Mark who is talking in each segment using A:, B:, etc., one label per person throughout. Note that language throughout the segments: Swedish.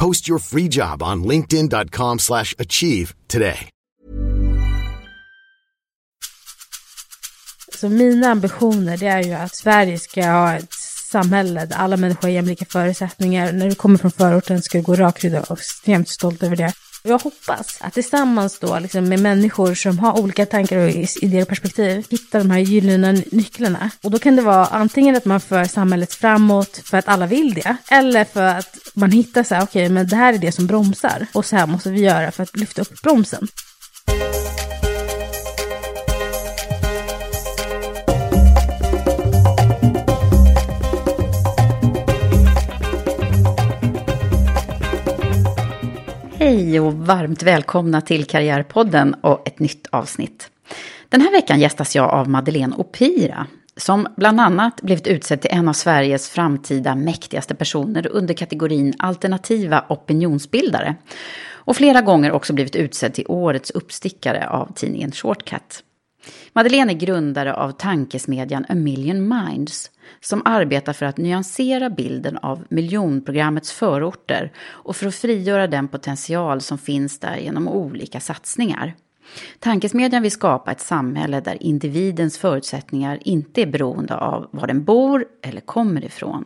A: Post your free job on linkedin.com slash achieve today.
B: Så mina ambitioner det är ju att Sverige ska ha ett samhälle där alla människor har jämlika förutsättningar. När du kommer från förorten ska du gå rakrygg och extremt stolt över det. Jag hoppas att tillsammans då liksom med människor som har olika tankar och idéer och perspektiv hitta de här gyllene nycklarna. Och då kan det vara antingen att man för samhället framåt för att alla vill det. Eller för att man hittar så här, okej okay, men det här är det som bromsar. Och så här måste vi göra för att lyfta upp bromsen.
C: Hej och varmt välkomna till Karriärpodden och ett nytt avsnitt. Den här veckan gästas jag av Madeleine Opira som bland annat blivit utsedd till en av Sveriges framtida mäktigaste personer under kategorin alternativa opinionsbildare. Och flera gånger också blivit utsedd till årets uppstickare av tidningen Shortcut. Madeleine är grundare av tankesmedjan A Million Minds som arbetar för att nyansera bilden av miljonprogrammets förorter och för att frigöra den potential som finns där genom olika satsningar. Tankesmedjan vill skapa ett samhälle där individens förutsättningar inte är beroende av var den bor eller kommer ifrån.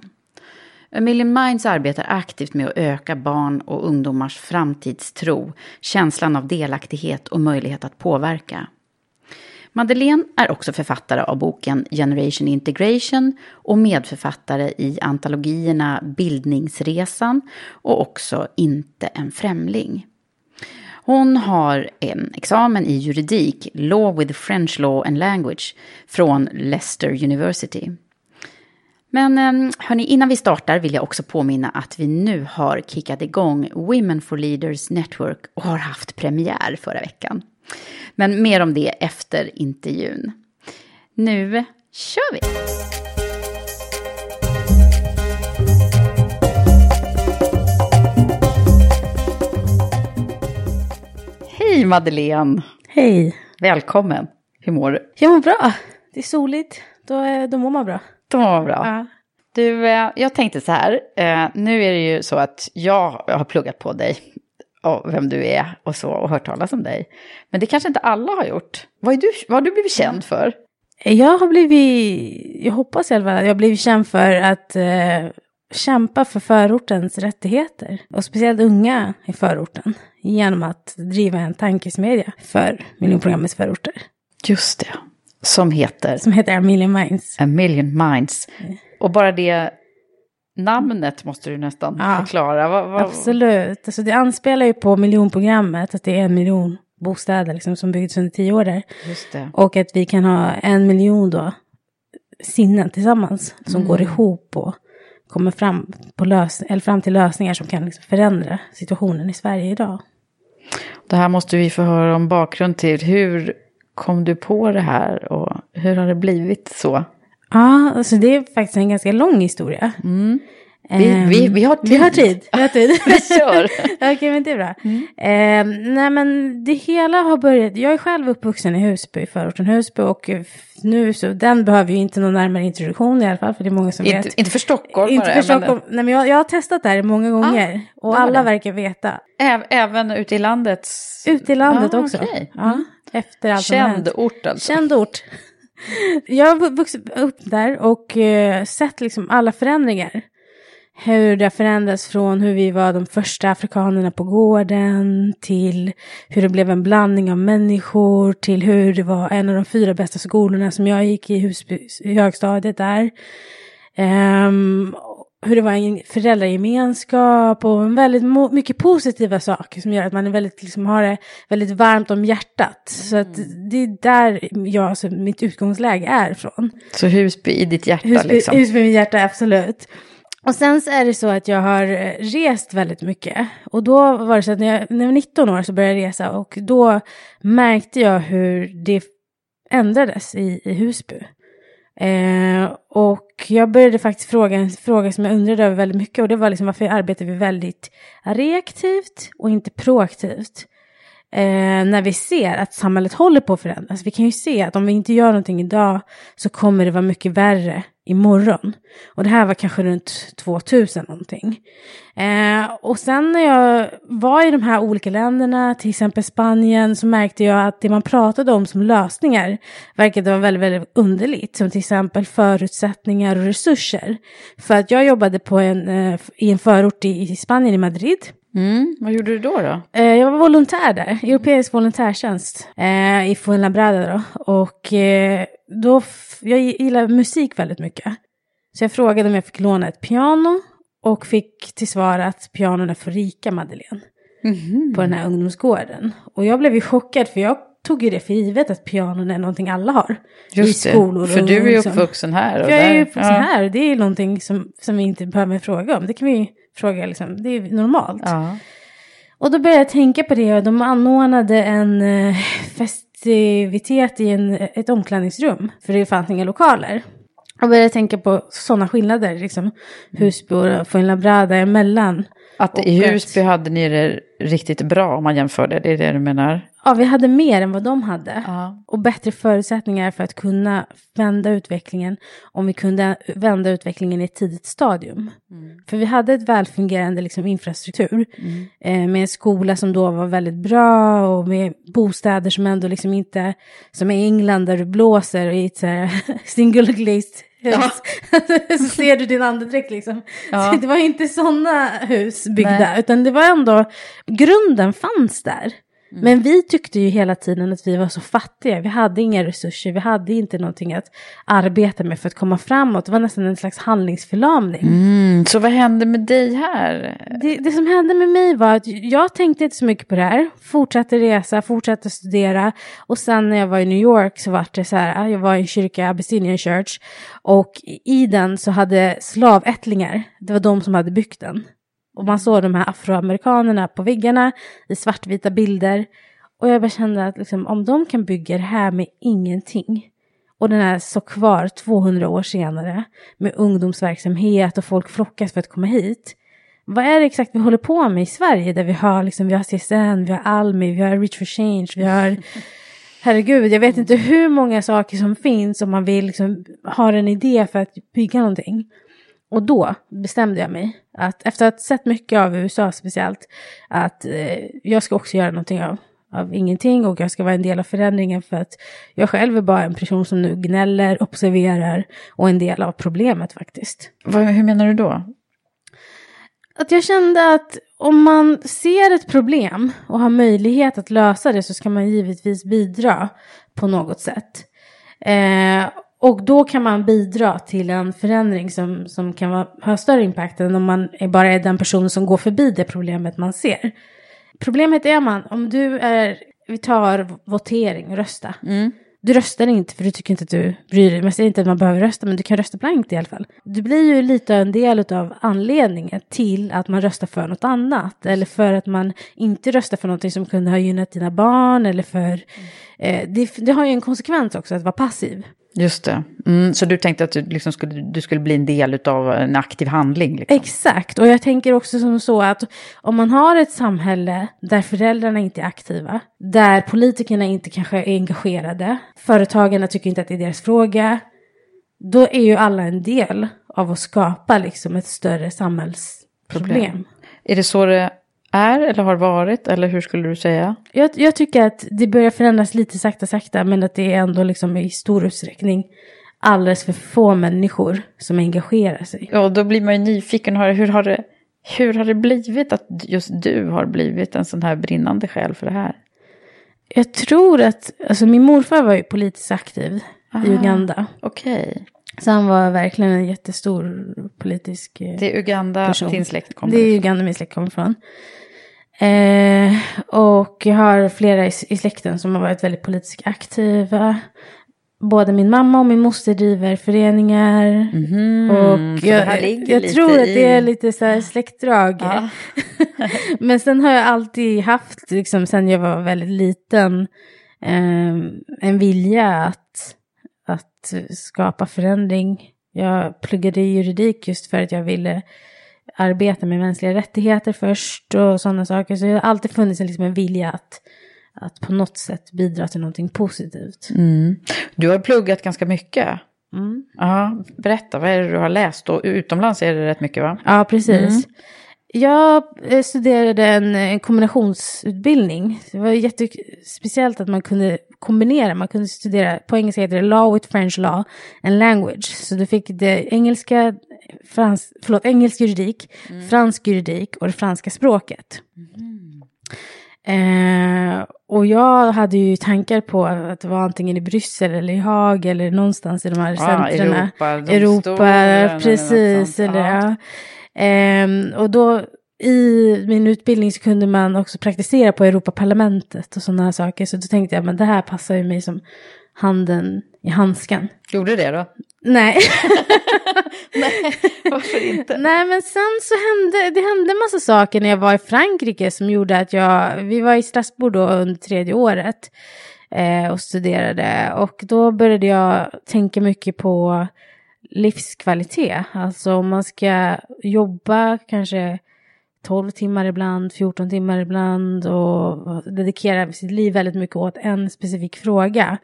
C: A Million Minds arbetar aktivt med att öka barn och ungdomars framtidstro, känslan av delaktighet och möjlighet att påverka. Madeleine är också författare av boken Generation Integration och medförfattare i antologierna Bildningsresan och också Inte en främling. Hon har en examen i juridik, Law with French Law and Language, från Leicester University. Men ehm, hörni, innan vi startar vill jag också påminna att vi nu har kickat igång Women for Leaders Network och har haft premiär förra veckan. Men mer om det efter intervjun. Nu kör vi! Hej Madeleine!
B: Hej!
C: Välkommen! Hur mår du?
B: Jag mår bra. Det är soligt. Då, då mår man bra.
C: Då mår man bra.
B: Ja.
C: Du, eh, jag tänkte så här. Eh, nu är det ju så att jag har pluggat på dig och vem du är och så och hört talas om dig. Men det kanske inte alla har gjort. Vad, är du, vad har du blivit känd för?
B: Jag har blivit, jag hoppas i alla fall, jag har blivit känd för att eh, kämpa för förortens rättigheter. Och speciellt unga i förorten. Genom att driva en tankesmedja för miljonprogrammets förorter.
C: Just det. Som heter?
B: Som heter A Million Minds.
C: A Million Minds. Och bara det namnet måste du nästan
B: Ja.
C: förklara. Vad, vad,
B: Absolut. Alltså det anspelar ju på miljonprogrammet. Att det är en miljon bostäder liksom, som byggts under tio år där. Och att vi kan ha en miljon då sinnen tillsammans. Som
C: Mm.
B: går ihop och kommer fram, på lös eller fram till lösningar som kan liksom förändra situationen i Sverige idag.
C: Det här måste vi få höra om bakgrund till. Hur kom du på det här och
D: hur har det blivit så?
B: Ja, alltså det är faktiskt en ganska lång historia.
D: Mm. Vi, vi, vi har tid.
B: Vi har tid. Vi, har tid.
D: vi kör.
B: Okej, men det är bra. Mm. Eh, nej, men det hela har börjat. Jag är själv uppvuxen i Husby, i förorten Husby. Och nu så, den behöver ju inte någon närmare introduktion i alla fall. För det är många som
D: inte,
B: vet.
D: Inte för Stockholm
B: Inte för Stockholm. Men... Nej, men jag, jag har testat där många gånger. Ah, och alla det. verkar veta.
D: Även ute i landet?
B: Ute i landet ah, också.
D: Okay.
B: Ja, mm. efter allt
D: Känd ort alltså.
B: Känd ort. Jag har vuxit upp där och eh, sett liksom alla förändringar hur det har förändrats från hur vi var de första afrikanerna på gården till hur det blev en blandning av människor till hur det var en av de fyra bästa skolorna som jag gick i, Husby, i högstadiet där. Um, hur det var en föräldragemenskap och väldigt mycket positiva saker som gör att man är väldigt, liksom, har det väldigt varmt om hjärtat. Så att det är där jag, alltså, mitt utgångsläge är ifrån.
D: Så Husby i ditt hjärta
B: Husby,
D: liksom?
B: Husby i mitt hjärta, absolut. Och sen så är det så att jag har eh, rest väldigt mycket. Och då var det så att när jag, när jag var 19 år så började jag resa och då märkte jag hur det ändrades i, i Husby. Eh, och jag började faktiskt fråga en fråga som jag undrade över väldigt mycket och det var liksom varför arbetar vi väldigt reaktivt och inte proaktivt? Eh, när vi ser att samhället håller på att förändras. Vi kan ju se att om vi inte gör någonting idag så kommer det vara mycket värre imorgon. Och det här var kanske runt 2000 någonting. Eh, och sen när jag var i de här olika länderna, till exempel Spanien, så märkte jag att det man pratade om som lösningar verkade vara väldigt, väldigt underligt. Som till exempel förutsättningar och resurser. För att jag jobbade på en, eh, i en förort i, i Spanien, i Madrid.
D: Mm, vad gjorde du då? då?
B: Eh, jag var volontär där, europeisk volontärtjänst eh, i Fuenlabrada då. Och eh, då, jag gillar musik väldigt mycket. Så jag frågade om jag fick låna ett piano och fick till svar att pianon är för rika Madeleine. Mm. På den här ungdomsgården. Och jag blev ju chockad för jag tog ju det för givet att pianon är någonting alla har.
D: Just
B: I skolor.
D: Det, för du är ju uppvuxen här.
B: Och jag är ju uppvuxen ja. här. Det är någonting som, som vi inte behöver fråga om. Det kan vi fråga liksom. Det är normalt.
D: Ja.
B: Och då började jag tänka på det och de anordnade en eh, festivitet i en, ett omklädningsrum. För det fanns inga lokaler. Och började tänka på sådana skillnader, liksom Husby och Fuenlabrada emellan.
D: Att i Husby hade ni det riktigt bra om man jämför det, det är det du menar?
B: Ja, vi hade mer än vad de hade.
D: Ja.
B: Och bättre förutsättningar för att kunna vända utvecklingen. Om vi kunde vända utvecklingen i ett tidigt stadium. Mm. För vi hade ett välfungerande liksom, infrastruktur. Mm. Eh, med en skola som då var väldigt bra. Och med bostäder som ändå liksom inte, som i England där du blåser i ett så här single glazed Ja. så ser du din andedräkt liksom. Ja. Så det var inte sådana hus byggda, Nej. utan det var ändå, grunden fanns där. Mm. Men vi tyckte ju hela tiden att vi var så fattiga. Vi hade inga resurser, vi hade inte någonting att arbeta med för att komma framåt. Det var nästan en slags handlingsförlamning.
D: Mm, så vad hände med dig här?
B: Det, det, som hände med mig var att jag tänkte inte så mycket på det här. Fortsatte resa, fortsatte studera. Och sen när jag var i New York så var det så här, jag var i en kyrka, Abyssinian Church. Och i den så hade slavättlingar, det var de som hade byggt den. Och man såg de här afroamerikanerna på väggarna i svartvita bilder. Och jag bara kände att liksom, om de kan bygga det här med ingenting och den är så kvar 200 år senare med ungdomsverksamhet och folk flockas för att komma hit. Vad är det exakt vi håller på med i Sverige där vi har, liksom, vi har CSN, vi har Almi, vi har Reach for Change, vi har Herregud, jag vet inte hur många saker som finns om man vill liksom, ha en idé för att bygga någonting. Och då bestämde jag mig, att efter att ha sett mycket av USA speciellt, att eh, jag ska också göra någonting av, av ingenting och jag ska vara en del av förändringen för att jag själv är bara en person som nu gnäller, observerar och en del av problemet faktiskt.
D: Vad, hur menar du då?
B: Att jag kände att om man ser ett problem och har möjlighet att lösa det så ska man givetvis bidra på något sätt. Eh, och då kan man bidra till en förändring som, som kan vara, ha större impact än om man är bara är den personen som går förbi det problemet man ser. Problemet är man, om du är, vi tar votering, rösta.
D: Mm.
B: Du röstar inte för du tycker inte att du bryr dig. Man säger inte att man behöver rösta, men du kan rösta blankt i alla fall. Du blir ju lite en del av anledningen till att man röstar för något annat. Eller för att man inte röstar för någonting som kunde ha gynnat dina barn. Eller för... Mm. Eh, det, det, har ju en konsekvens också att vara passiv.
D: Just det. Mm, så du tänkte att du, liksom skulle, du skulle bli en del av en aktiv handling? Liksom.
B: Exakt, och jag tänker också som så att om man har ett samhälle där föräldrarna inte är aktiva, där politikerna inte kanske är engagerade, företagarna tycker inte att det är deras fråga, då är ju alla en del av att skapa liksom ett större samhällsproblem.
D: Problem. Är det så det är eller har varit eller hur skulle du säga?
B: Jag, jag, tycker att det börjar förändras lite sakta sakta men att det är ändå liksom i stor utsträckning alldeles för få människor som engagerar sig.
D: Ja, då blir man ju nyfiken. Hur har det, hur har det blivit att just du har blivit en sån här brinnande själ för det här?
B: Jag tror att, alltså min morfar var ju politiskt aktiv Aha, i Uganda.
D: Okej. Okay.
B: Så han var verkligen en jättestor politisk
D: person. Det är Uganda person. din släkt kommer
B: Det är Uganda min släkt kommer ifrån. Eh, och jag har flera i, i släkten som har varit väldigt politiskt aktiva. Både min mamma och min moster driver föreningar.
D: Mm,
B: och jag, jag tror att det är lite så här släktdrag. Ja. Men sen har jag alltid haft, liksom, sen jag var väldigt liten, eh, en vilja att, att skapa förändring. Jag pluggade juridik just för att jag ville arbeta med mänskliga rättigheter först och sådana saker. Så det har alltid funnits liksom en vilja att, att på något sätt bidra till någonting positivt.
D: Mm. Du har pluggat ganska mycket.
B: Mm.
D: Ja, berätta, vad är det du har läst? Och utomlands är det rätt mycket va?
B: Ja, precis. Mm. Jag eh, studerade en, en, kombinationsutbildning. Det var jättespeciellt att man kunde kombinera. Man kunde studera, på engelska heter det Law with French Law and Language. Så du fick det engelska, frans, förlåt, engelsk juridik, mm. fransk juridik och det franska språket. Mm. Eh, och jag hade ju tankar på att det var antingen i Bryssel eller i Haag eller någonstans i de här ah, centren.
D: Europa,
B: Europa precis. Eller, ja. Um, och då i min utbildning så kunde man också praktisera på Europaparlamentet och sådana här saker. Så då tänkte jag, men det här passar ju mig som handen i handsken.
D: Gjorde det då?
B: Nej.
D: Nej, varför inte?
B: Nej, men sen så hände det hände en massa saker när jag var i Frankrike som gjorde att jag, vi var i Strasbourg då under tredje året eh, och studerade. Och då började jag tänka mycket på livskvalitet. Alltså om man ska jobba kanske 12 timmar ibland, 14 timmar ibland och dedikerar sitt liv väldigt mycket åt en specifik fråga.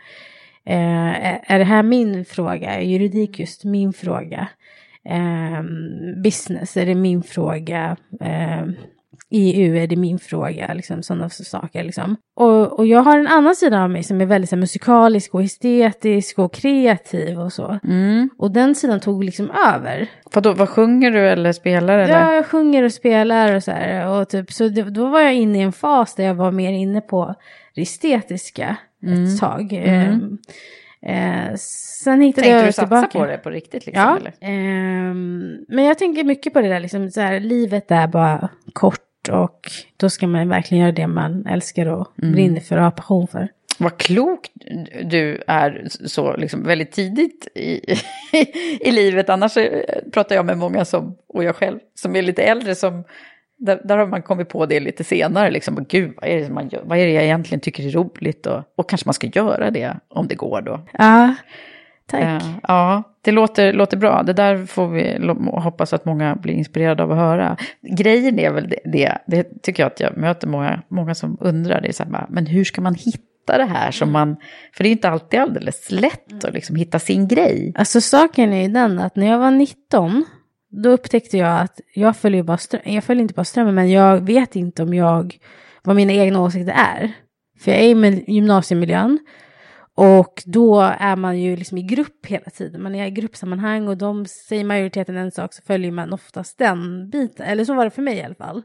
B: Eh, är det här min fråga? Är juridik just min fråga? Eh, business, är det min fråga? Eh, EU är det min fråga, liksom sådana saker liksom. Och, och jag har en annan sida av mig som är väldigt så här, musikalisk och estetisk och kreativ och så.
D: Mm.
B: Och den sidan tog liksom över.
D: Vadå, vad sjunger du eller spelar eller?
B: Ja, jag sjunger och spelar och så här. Och typ, så det, då var jag inne i en fas där jag var mer inne på det estetiska mm. ett tag. Mm. Eh, sen hittade
D: Tänkte
B: jag
D: du satsa
B: tillbaka.
D: på det på riktigt? Liksom,
B: ja,
D: eller?
B: Eh, men jag tänker mycket på det där, liksom, så här, livet är bara kort och då ska man verkligen göra det man älskar och mm. brinner för och har passion för.
D: Vad klok du är så liksom väldigt tidigt i, i livet. Annars pratar jag med många som, och jag själv, som är lite äldre som där, där har man kommit på det lite senare, liksom, gud, vad är, det man gör? vad är det jag egentligen tycker är roligt? Och, och kanske man ska göra det om det går då.
B: Ja, tack.
D: Uh, ja, det låter, låter bra. Det där får vi hoppas att många blir inspirerade av att höra. Grejen är väl det, det, det tycker jag att jag möter många, många som undrar, det är så här, men hur ska man hitta det här som man, för det är inte alltid alldeles lätt att liksom hitta sin grej.
B: Alltså saken är ju den att när jag var 19 då upptäckte jag att jag följer bara ström, jag följer inte bara strömmen, men jag vet inte om jag, vad mina egna åsikter är. För jag är i gymnasiemiljön och då är man ju liksom i grupp hela tiden. Man är i gruppsammanhang och de säger majoriteten en sak så följer man oftast den biten. Eller så var det för mig i alla fall.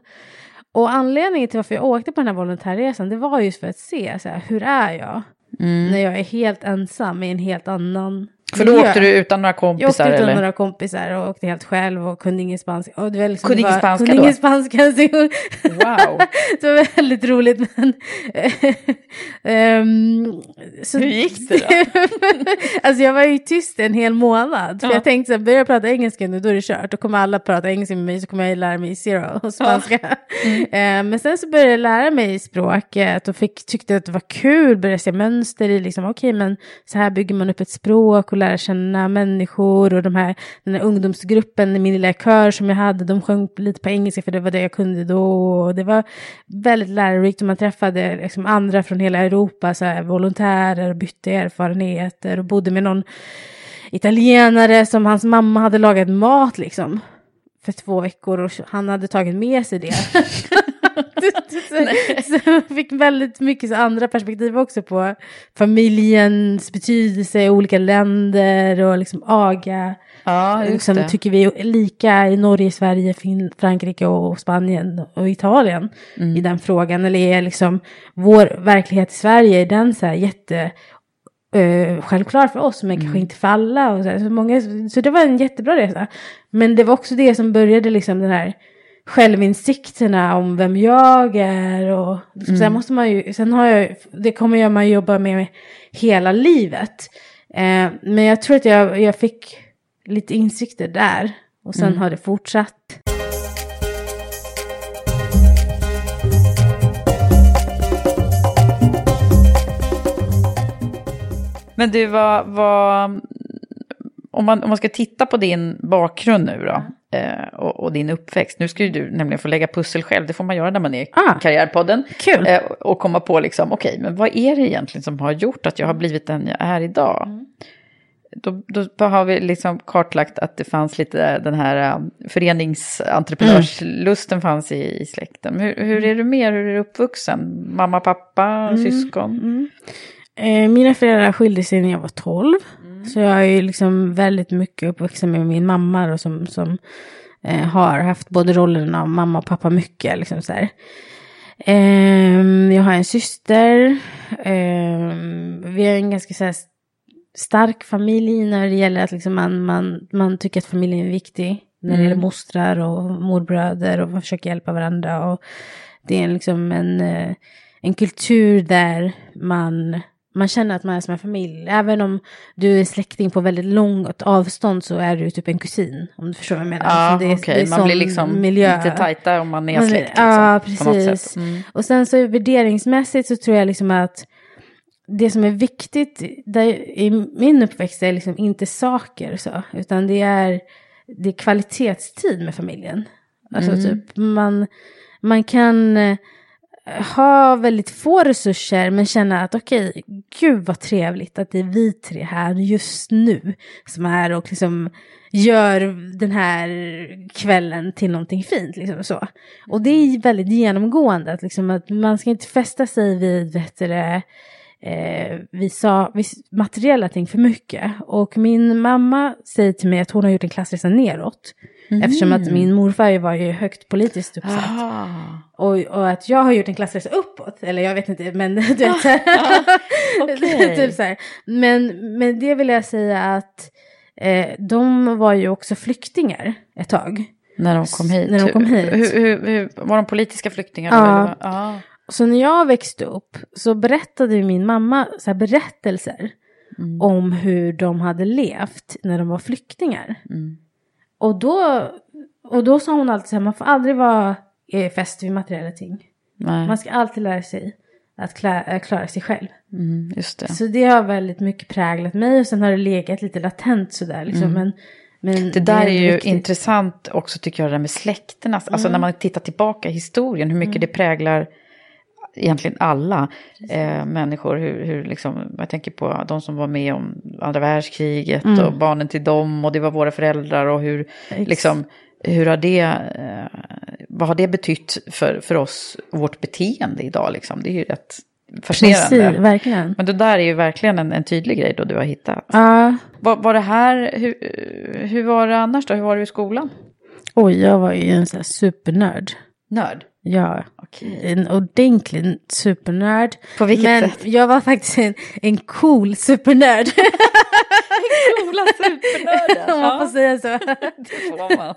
B: Och anledningen till varför jag åkte på den här volontärresan det var just för att se så här, hur är jag
D: mm.
B: när jag är helt ensam i en helt annan
D: för då åkte du utan några kompisar?
B: Jag åkte utan
D: eller?
B: några kompisar och åkte helt själv och kunde ingen spanska. Och det var liksom,
D: kunde ingen spanska
B: kunde ingen spanska.
D: Wow.
B: det var väldigt roligt. Men, um,
D: så, Hur gick det då?
B: alltså jag var ju tyst en hel månad. För ja. jag tänkte så här, börjar jag prata engelska nu då är det kört. Då kommer alla prata engelska med mig så kommer jag lära mig zero och spanska. Ja. Mm. Uh, men sen så började jag lära mig språket och fick, tyckte att det var kul. Började se mönster i liksom, okej okay, men så här bygger man upp ett språk och lära känna människor och de här, den här ungdomsgruppen i min lilla kör som jag hade, de sjöng lite på engelska för det var det jag kunde då. Och det var väldigt lärorikt och man träffade liksom andra från hela Europa, så här, volontärer och bytte erfarenheter och bodde med någon italienare som hans mamma hade lagat mat liksom för två veckor och han hade tagit med sig det. så, så jag fick väldigt mycket så andra perspektiv också på familjens betydelse i olika länder och liksom aga.
D: Ja, det.
B: tycker vi är lika i Norge, Sverige, fin Frankrike och Spanien och Italien
D: Mm.
B: i den frågan. Eller är liksom vår verklighet i Sverige, är den så här jätte eh, självklar för oss, men
D: Mm.
B: kanske inte för alla. Och så, här. så, många, så det var en jättebra resa. Men det var också det som började liksom den här självinsikterna om vem jag är. Och
D: Mm.
B: sen måste man ju, sen har jag, det kommer jag man jobba med hela livet. Eh, men jag tror att jag, jag fick lite insikter där. Och sen
D: Mm.
B: har det fortsatt.
D: Men du, vad, vad, om, man, om man ska titta på din bakgrund nu då, eh, och, och din uppväxt. Nu ska ju du nämligen få lägga pussel själv, det får man göra när man är i
B: Ah.
D: Karriärpodden.
B: Kul.
D: Eh, och komma på liksom, okej, men vad är det egentligen som har gjort att jag har blivit den jag är idag? Då, då har vi liksom kartlagt att det fanns lite den här um, föreningsentreprenörslusten fanns i, i släkten. Hur, hur är du mer, hur är du uppvuxen? Mamma, pappa, syskon?
B: Eh, mina föräldrar skilde sig när jag var 12. Så jag är ju liksom väldigt mycket uppvuxen med min mamma då, som, som eh, har haft både rollerna av mamma och pappa mycket. Liksom så. Ehm, jag har en syster. Ehm, vi är en ganska så här, stark familj när det gäller att liksom man, man, man tycker att familjen är viktig. När det gäller mostrar och morbröder och man försöker hjälpa varandra. Och det är liksom en, eh, en kultur där man, man känner att man är som en familj. Även om du är släkting på väldigt långt avstånd så är du typ en kusin. Om du förstår vad jag menar.
D: Ja,
B: Så det är-
D: okej,
B: det är
D: man blir liksom
B: miljö.
D: lite tajta om man är
B: Man-
D: släkt. Liksom,
B: ja, precis.
D: Mm.
B: Och sen så värderingsmässigt så tror jag liksom att det som är viktigt där, i min uppväxt är liksom inte saker så, utan det är, det är kvalitetstid med familjen. Alltså typ man, man kan eh, ha väldigt få resurser men känna att okej, gud vad trevligt att det är vi tre här just nu som är och liksom gör den här kvällen till någonting fint. Liksom så. Och det är väldigt genomgående att, liksom att man ska inte fästa sig vid vet du, det, eh, vi sa, vi, materiella ting för mycket. Och min mamma säger till mig att hon har gjort en klassresa neråt. Eftersom att min morfar var ju högt politiskt uppsatt.
D: Ah.
B: Och, och att jag har gjort en klassresa uppåt. Eller jag vet inte, men du vet. så här.
D: okej.
B: typ så här. Men, men det vill jag säga att eh, de var ju också flyktingar ett tag.
D: När de kom hit?
B: När de kom hit.
D: Hur, hur, hur, var de politiska flyktingar?
B: Ja.
D: ja.
B: Så när jag växte upp så berättade min mamma så berättelser
D: Mm.
B: om hur de hade levt när de var flyktingar.
D: Mm.
B: Och, då, och då sa hon alltid så här, man får aldrig vara eh, fäst vid materiella ting.
D: Nej,
B: Man ska alltid lära sig att klara, äh, klara sig själv.
D: mm, just det.
B: Så det har väldigt mycket präglat mig och sen har det legat lite latent sådär liksom. Men, men
D: Mm. Det där är ju
B: viktigt.
D: intressant också tycker jag, det där med släkterna. Alltså när man tittar tillbaka i historien, hur mycket det präglar egentligen alla eh, människor. Hur, hur liksom, jag tänker på de som var med om andra världskriget och barnen till dem och det var våra föräldrar och hur, liksom, hur har det, eh, vad har det betytt för, för oss vårt beteende idag liksom? Det är ju rätt fascinerande.
B: Precis, verkligen.
D: Men det där är ju verkligen en, en tydlig grej då du har hittat.
B: Ja,
D: Var, var det här, hur, hur var det annars då? Hur var du i skolan?
B: oj, jag var ju en sån här supernörd.
D: Nörd?
B: Ja,
D: Okej.
B: en ordentlig supernörd.
D: På vilket
B: Men
D: sätt?
B: jag var faktiskt en, en cool supernörd.
D: Coola supernörden.
B: Om man får säga så.
D: det får man.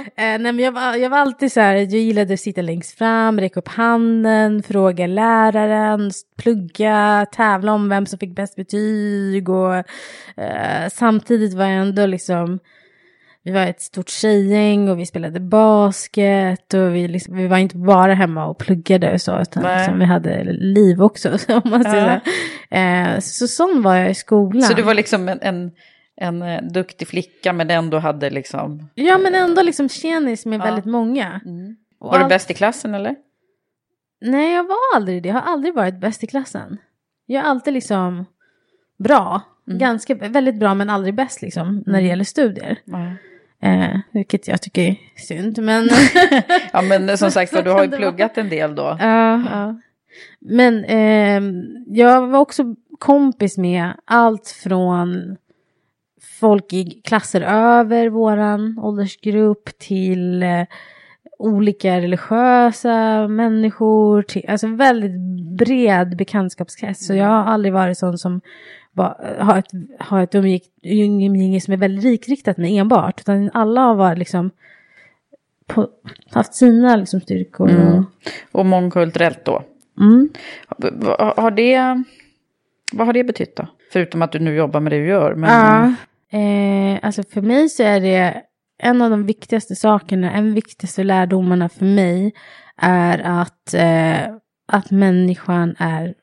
B: Eh, nej, men jag, var, jag var alltid så här, jag gillade att sitta längst fram, räcka upp handen, fråga läraren, plugga, tävla om vem som fick bäst betyg och eh, samtidigt var jag ändå liksom vi var ett stort tjejgäng och vi spelade basket och vi, liksom, vi var inte bara hemma och pluggade och så, utan liksom, vi hade liv också. Så, man så. Eh, så sån var jag i skolan.
D: Så du var liksom en, en, en eh, duktig flicka men ändå hade liksom...
B: Ja, men ändå liksom tjenis med
D: Ja.
B: väldigt många.
D: Mm. Var du
B: allt-
D: bäst i klassen eller?
B: Nej, jag var aldrig det. Jag har aldrig varit bäst i klassen. Jag är alltid liksom bra.
D: Mm.
B: Ganska, väldigt bra men aldrig bäst liksom när det gäller studier. Eh, vilket jag tycker är synd. Men,
D: Ja men som sagt för du har ju pluggat en del då.
B: ja, ja. men ehm, jag var också kompis med allt från folk i klasser över våran åldersgrupp till eh, olika religiösa människor. Till, alltså väldigt bred bekantskapskrets. Så jag har aldrig varit sån som har ett, har ett umgänge som är väldigt rikriktat med enbart. Utan alla har varit liksom på, haft sina liksom styrkor.
D: Mm.
B: Och,
D: Och mångkulturellt då.
B: mm.
D: Har har det, vad har det betytt då? Förutom att du nu jobbar med det du gör. Men,
B: Ja, eh, alltså för mig så är det en av de viktigaste sakerna, en viktigaste lärdomarna för mig är att, eh, att människan är,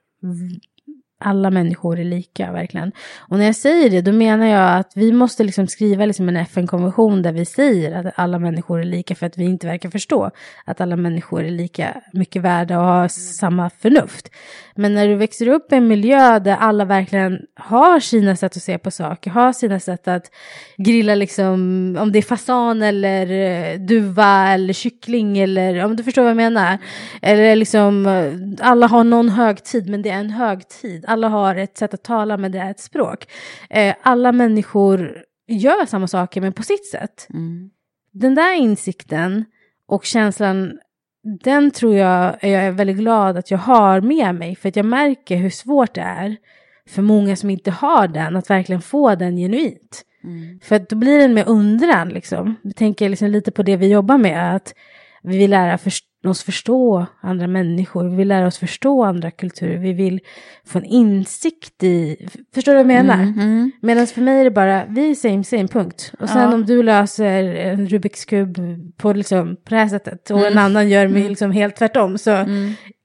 B: alla människor är lika verkligen. Och när jag säger det då menar jag att vi måste liksom skriva liksom en FN-konvention där vi säger att alla människor är lika för att vi inte verkar förstå att alla människor är lika mycket värda och har samma förnuft. Men när du växer upp i en miljö där alla verkligen har sina sätt att se på saker, har sina sätt att grilla liksom, om det är fasan eller eh, duva eller kyckling eller om du förstår vad jag menar. Eller liksom, eh, alla har någon högtid men det är en högtid. Alla har ett sätt att tala men det är ett språk. Eh, alla människor gör samma saker men på sitt sätt
D: Mm.
B: den där insikten och känslan, den tror jag är jag är väldigt glad att jag har med mig. För att jag märker hur svårt det är för många som inte har den, att verkligen få den genuint.
D: Mm.
B: För att då blir det med undran liksom. Vi tänker liksom lite på det vi jobbar med, att vi vill lära först- oss förstå andra människor, vi vill lära oss förstå andra kulturer, vi vill få en insikt i, förstår du vad jag menar?
D: Mm.
B: Medan för mig är det bara, vi är same same punkt. Och sen
D: Ja.
B: om du löser en Rubiks kub på, liksom, på det här sättet och
D: Mm.
B: en annan gör med liksom helt tvärtom så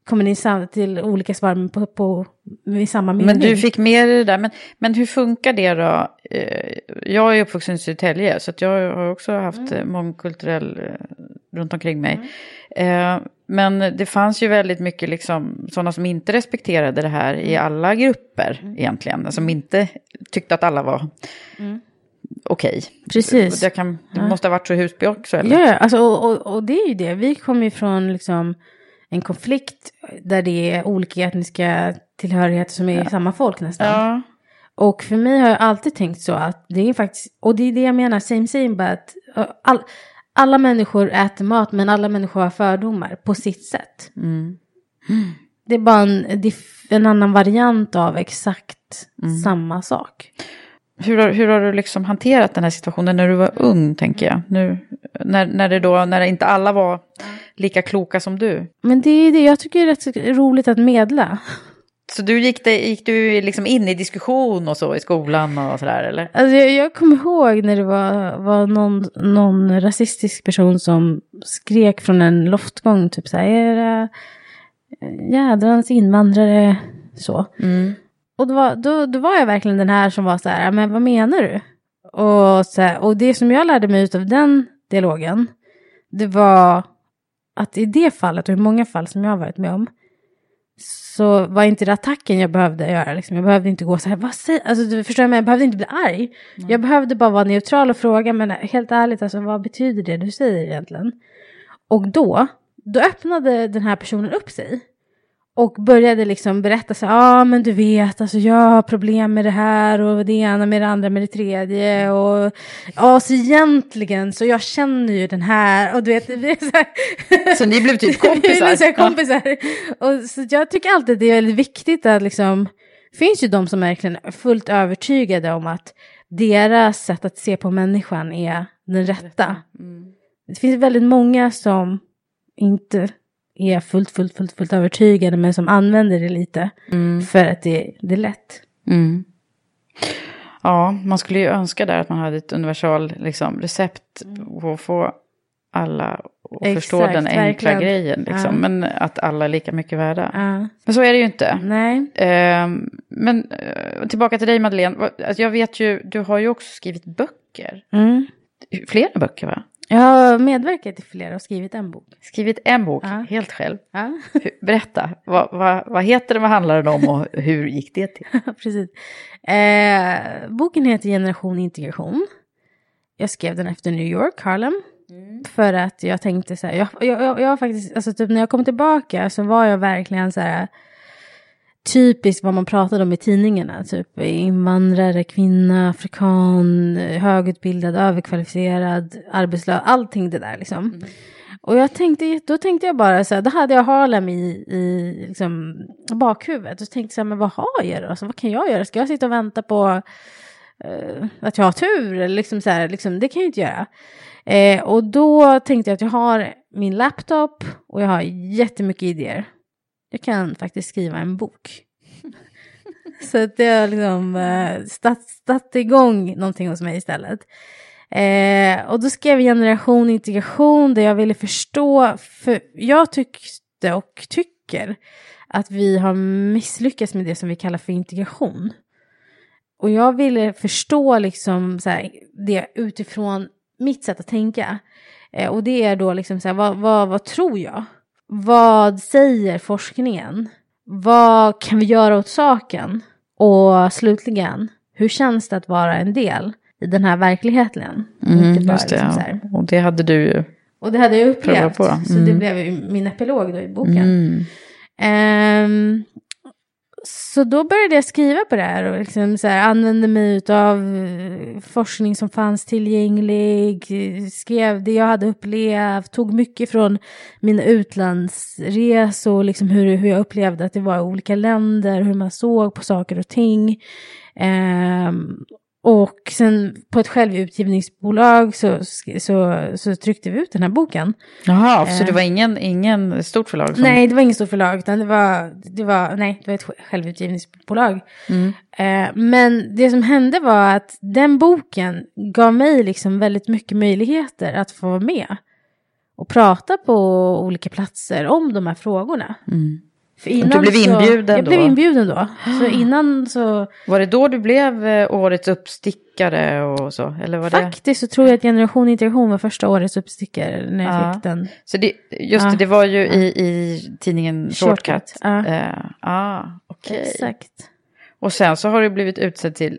B: kommer ni sam- till olika svar på, på, med samma mening.
D: Men du fick med dig det där. Men, men hur funkar det då? Eh, Jag är uppvuxen i Södertälje så jag har också haft mm. mångkulturell eh, runt omkring mig. Eh, Men det fanns ju väldigt mycket liksom, sådana som inte respekterade det här i alla grupper egentligen. Som inte tyckte att alla var okej.
B: Precis.
D: Det, kan, det måste ha varit så i Husby också eller?
B: Ja, ja, alltså, och, och, och det är ju det. Vi kommer ju från liksom, en konflikt där det är olika etniska tillhörigheter som är samma folk nästan.
D: Ja.
B: Och för mig har jag alltid tänkt så att det är faktiskt, och det är det jag menar, same same, but att all, alla människor äter mat men alla människor har fördomar på sitt sätt.
D: Mm.
B: Det är bara en, en annan variant av exakt samma sak.
D: Hur har, hur har du liksom hanterat den här situationen när du var ung, tänker jag? Nu, när, när, det då, när inte alla var lika kloka som du.
B: Men det är det jag tycker är rätt roligt att medla.
D: Så du gick, det, gick du liksom in i diskussion och så i skolan och sådär, eller?
B: Alltså jag, jag kommer ihåg när det var, var någon, någon rasistisk person som skrek från en loftgång typ så här, era jädrans invandrare, så.
D: Mm.
B: Och då var, då, då var jag verkligen den här som var så här, men vad menar du? Och, så här, och det som jag lärde mig av den dialogen, det var att i det fallet och i många fall som jag har varit med om, så var inte det attacken jag behövde göra. Liksom. Jag behövde inte gå så här, vad säger, alltså du förstår mig, jag behövde inte bli arg. Jag behövde bara vara neutral och fråga, men helt ärligt, alltså, vad betyder det du säger egentligen? Och då, då öppnade den här personen upp sig. Och började liksom berätta så ja ah, men du vet, alltså jag har problem med det här och det ena med det andra med det tredje och ja så egentligen så jag känner ju den här och du vet, det blir så här.
D: Så ni blev typ
B: Vi
D: kompisar?
B: är så kompisar. Och så jag tycker alltid det är väldigt viktigt att liksom, finns ju de som verkligen är fullt övertygade om att deras sätt att se på människan är den rätta. Det finns väldigt många som inte är fullt, fullt, fullt, fullt övertygade men som använder det lite för att det, det är lätt.
D: Mm. Ja, man skulle ju önska där att man hade ett universal liksom, recept och få alla att
B: Exakt,
D: förstå den enkla
B: verkligen.
D: grejen. Liksom.
B: Ja.
D: Men att alla är lika mycket värda.
B: Ja.
D: Men så är det ju inte.
B: Nej.
D: Ehm, men eh, tillbaka till dig Madeleine. Alltså, jag vet ju, du har ju också skrivit böcker.
B: Mm.
D: Flera böcker va?
B: Jag har medverkat i flera och skrivit en bok.
D: Skrivit en bok
B: Ja.
D: helt själv.
B: Ja,
D: Berätta, vad, vad, vad heter den, vad handlar den om och hur gick det till?
B: precis. Eh, boken heter Generation integration. Jag skrev den efter New York, Harlem. För att jag tänkte så här, jag, jag, jag, jag faktiskt, alltså typ när jag kom tillbaka så var jag verkligen så här typiskt vad man pratade om i tidningarna. Typ invandrare, kvinna, afrikan, högutbildad, överkvalificerad, arbetslös, allting det där liksom. Och jag tänkte, då tänkte jag bara så här, då hade jag Harlem i, i liksom, bakhuvudet. Och så tänkte jag så här, men vad har jag då? Alltså, vad kan jag göra? Ska jag sitta och vänta på eh, att jag har tur? Eller liksom så här, liksom, det kan jag inte göra. Eh, och då tänkte jag att jag har min laptop och jag har jättemycket idéer. Jag kan faktiskt skriva en bok. Så att det har liksom eh, statt, statt igång någonting hos mig istället. Eh, och då skrev jag generation integration där jag ville förstå, för jag tyckte och tycker att vi har misslyckats med det som vi kallar för integration. Och jag ville förstå liksom så här, det utifrån mitt sätt att tänka. Eh, och det är då liksom så här, vad, vad, vad tror jag? Vad säger forskningen? Vad kan vi göra åt saken? Och slutligen, hur känns det att vara en del i den här verkligheten? Inte bara
D: just det,
B: liksom
D: ja.
B: här.
D: Och det hade du ju.
B: Och det hade jag upplevt.
D: På.
B: Så det
D: Mm.
B: blev min epilog då i boken.
D: Mm.
B: Ehm, så då började jag skriva på det här och liksom så här, använde mig av eh, forskning som fanns tillgänglig, skrev det jag hade upplevt, tog mycket från mina utlandsresor, liksom hur, hur jag upplevde att det var i olika länder, hur man såg på saker och ting. Ehm, och sen på ett självutgivningsbolag så, så, så tryckte vi ut den här boken.
D: Jaha, så
B: Eh.
D: det var ingen, ingen stort förlag? Som...
B: Nej, det var inget stort förlag, utan det var, det var, nej, det var ett sj- självutgivningsbolag.
D: Mm.
B: Eh, men det som hände var att den boken gav mig liksom väldigt mycket möjligheter att få vara med och prata på olika platser om de här frågorna.
D: Mm.
B: För
D: du blev inbjuden
B: Jag
D: då?
B: blev inbjuden då. Så innan så,
D: Var det då du blev eh, årets uppstickare och så? Eller var det?
B: faktiskt så tror jag att Generation Integration var första årets uppstickare när jag
D: Ja.
B: fick den.
D: Så det, just
B: Ja.
D: det, det var ju i, i tidningen Shortcut.
B: Shortcut, ja.
D: Eh, ah, okej.
B: Exakt.
D: Och sen så har du blivit utsedd till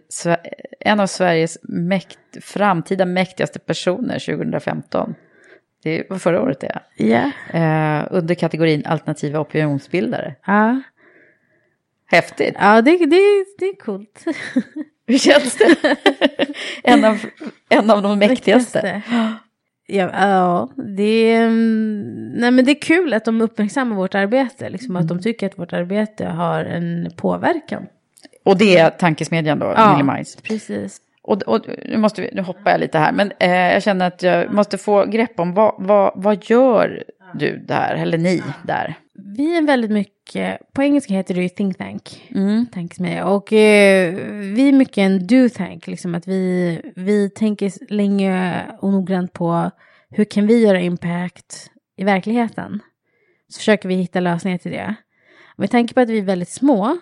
D: en av Sveriges mäkt, framtida mäktigaste personer 2015. Det var förra året det.
B: Ja.
D: Eh, under kategorin alternativa opinionsbildare.
B: Ja,
D: Häftigt.
B: ja det, det, det är coolt.
D: Hur känns det? en, av, en av de mäktigaste.
B: Ja, ja det, är, mm, nej, men det är kul att de uppmärksammar vårt arbete. Liksom, Att de tycker att vårt arbete har en påverkan.
D: Och det är tankesmedjan då,
B: Ja.
D: Minimize.
B: Precis.
D: Och, och nu, måste vi, nu hoppar jag lite här, men eh, jag känner att jag måste få grepp om vad, vad, vad gör du där, eller ni där?
B: Vi är väldigt mycket, på engelska heter det ju think tank.
D: Mm.
B: Tankesmedja. Och eh, vi är mycket en do tank. Liksom att vi, vi tänker länge och noggrant på hur kan vi göra impact i verkligheten. Så försöker vi hitta lösningar till det. Med tanke på att vi är väldigt små,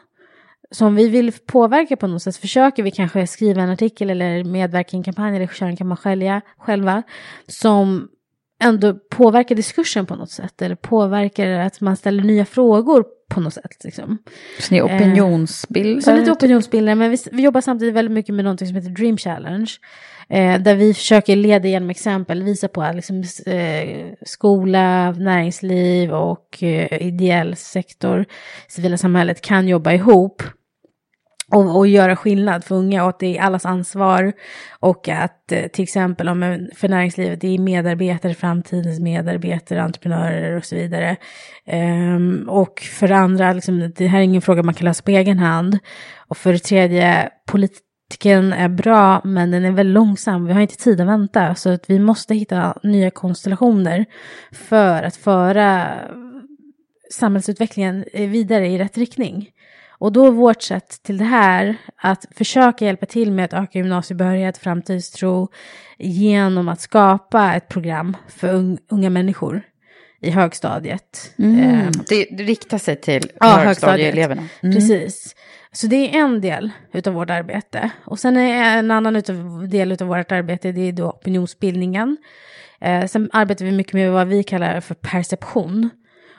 B: så om vi vill påverka på något sätt försöker vi kanske skriva en artikel eller medverka i en kampanj eller köra en kampanj själva, själva som ändå påverkar diskursen på något sätt eller påverkar att man ställer nya frågor på något sätt. Liksom.
D: Så ni är opinionsbildare?
B: Så lite opinionsbildare, men vi, vi jobbar samtidigt väldigt mycket med något som heter Dream Challenge. Eh, där vi försöker leda genom exempel, visa på att liksom, eh, skola, näringsliv och eh, ideell sektor, civila samhället kan jobba ihop. Och, och göra skillnad för unga och att det är allas ansvar. Och att eh, till exempel om för näringslivet, det är medarbetare, framtidens medarbetare, entreprenörer och så vidare. Um, och för det andra, liksom, det här är ingen fråga man kan lösa på egen hand. Och för det tredje, politiken är bra men den är väldigt långsam. Vi har inte tid att vänta. Så att vi måste hitta nya konstellationer för att föra samhällsutvecklingen vidare i rätt riktning. Och då är vårt sätt till det här att försöka hjälpa till med att öka gymnasiebehörighet, framtidstro genom att skapa ett program för unga människor i högstadiet.
D: Mm.
B: Eh,
D: Det, det riktar sig till
B: Ja,
D: högstadieeleverna. Mm.
B: Precis. Så det är en del utav vårt arbete. Och sen är en annan utav, del utav vårt arbete, det är då opinionsbildningen. Eh, sen arbetar vi mycket med vad vi kallar för perception.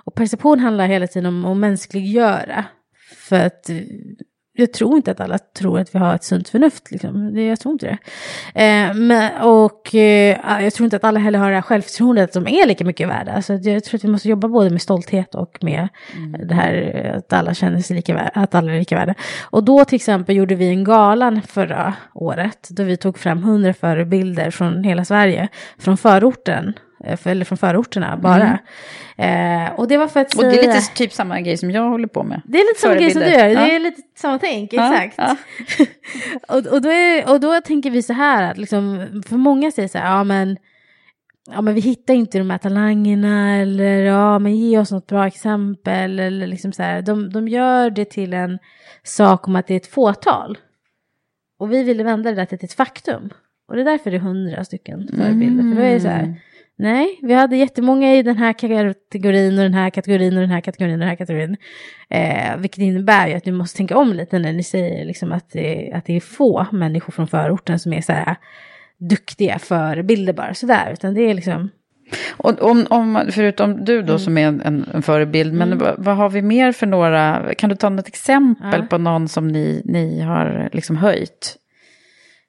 B: Och perception handlar hela tiden om att mänskliggöra. För att eh, jag tror inte att alla tror att vi har ett sunt förnuft. Liksom. Jag tror inte det. Eh, men, och eh, jag tror inte att alla heller har det här självförtroendet de är lika mycket värda. Så jag tror att vi måste jobba både med stolthet och med det här eh, att alla känner sig lika värda, att alla är lika värda. Och då till exempel gjorde vi en galan förra året då vi tog fram hundra förebilder från hela Sverige, från förorten. Eh, för- Eller från förorterna bara. Eh, och det var för att
D: Och det är
B: säga-
D: lite typ samma grej som jag håller på med.
B: det är lite samma grej som du gör, det
D: Ja.
B: är lite samma tänk,
D: Ja,
B: exakt.
D: ja.
B: och, och, då är, och då tänker vi så här, att liksom, för många säger så här, ja men, ja men vi hittar inte de här talangerna, eller ja men ge oss något bra exempel, eller liksom så här, de, de gör det till en sak om att det är ett fåtal. Och vi ville vända det där till ett faktum. Och det är därför det är hundra stycken förebilder, för då är det så här, Nej, vi hade jättemånga i den här kategorin och den här kategorin och den här kategorin och den här kategorin. Eh, vilket innebär ju att ni måste tänka om lite när ni säger liksom att, det, att det är få människor från förorten som är så här duktiga förebilder bara sådär. Utan det är liksom,
D: Och om, om, förutom du då som är en, en, förebild, men vad, vad har vi mer för några, kan du ta något exempel
B: Ja.
D: på någon som ni, ni har liksom höjt?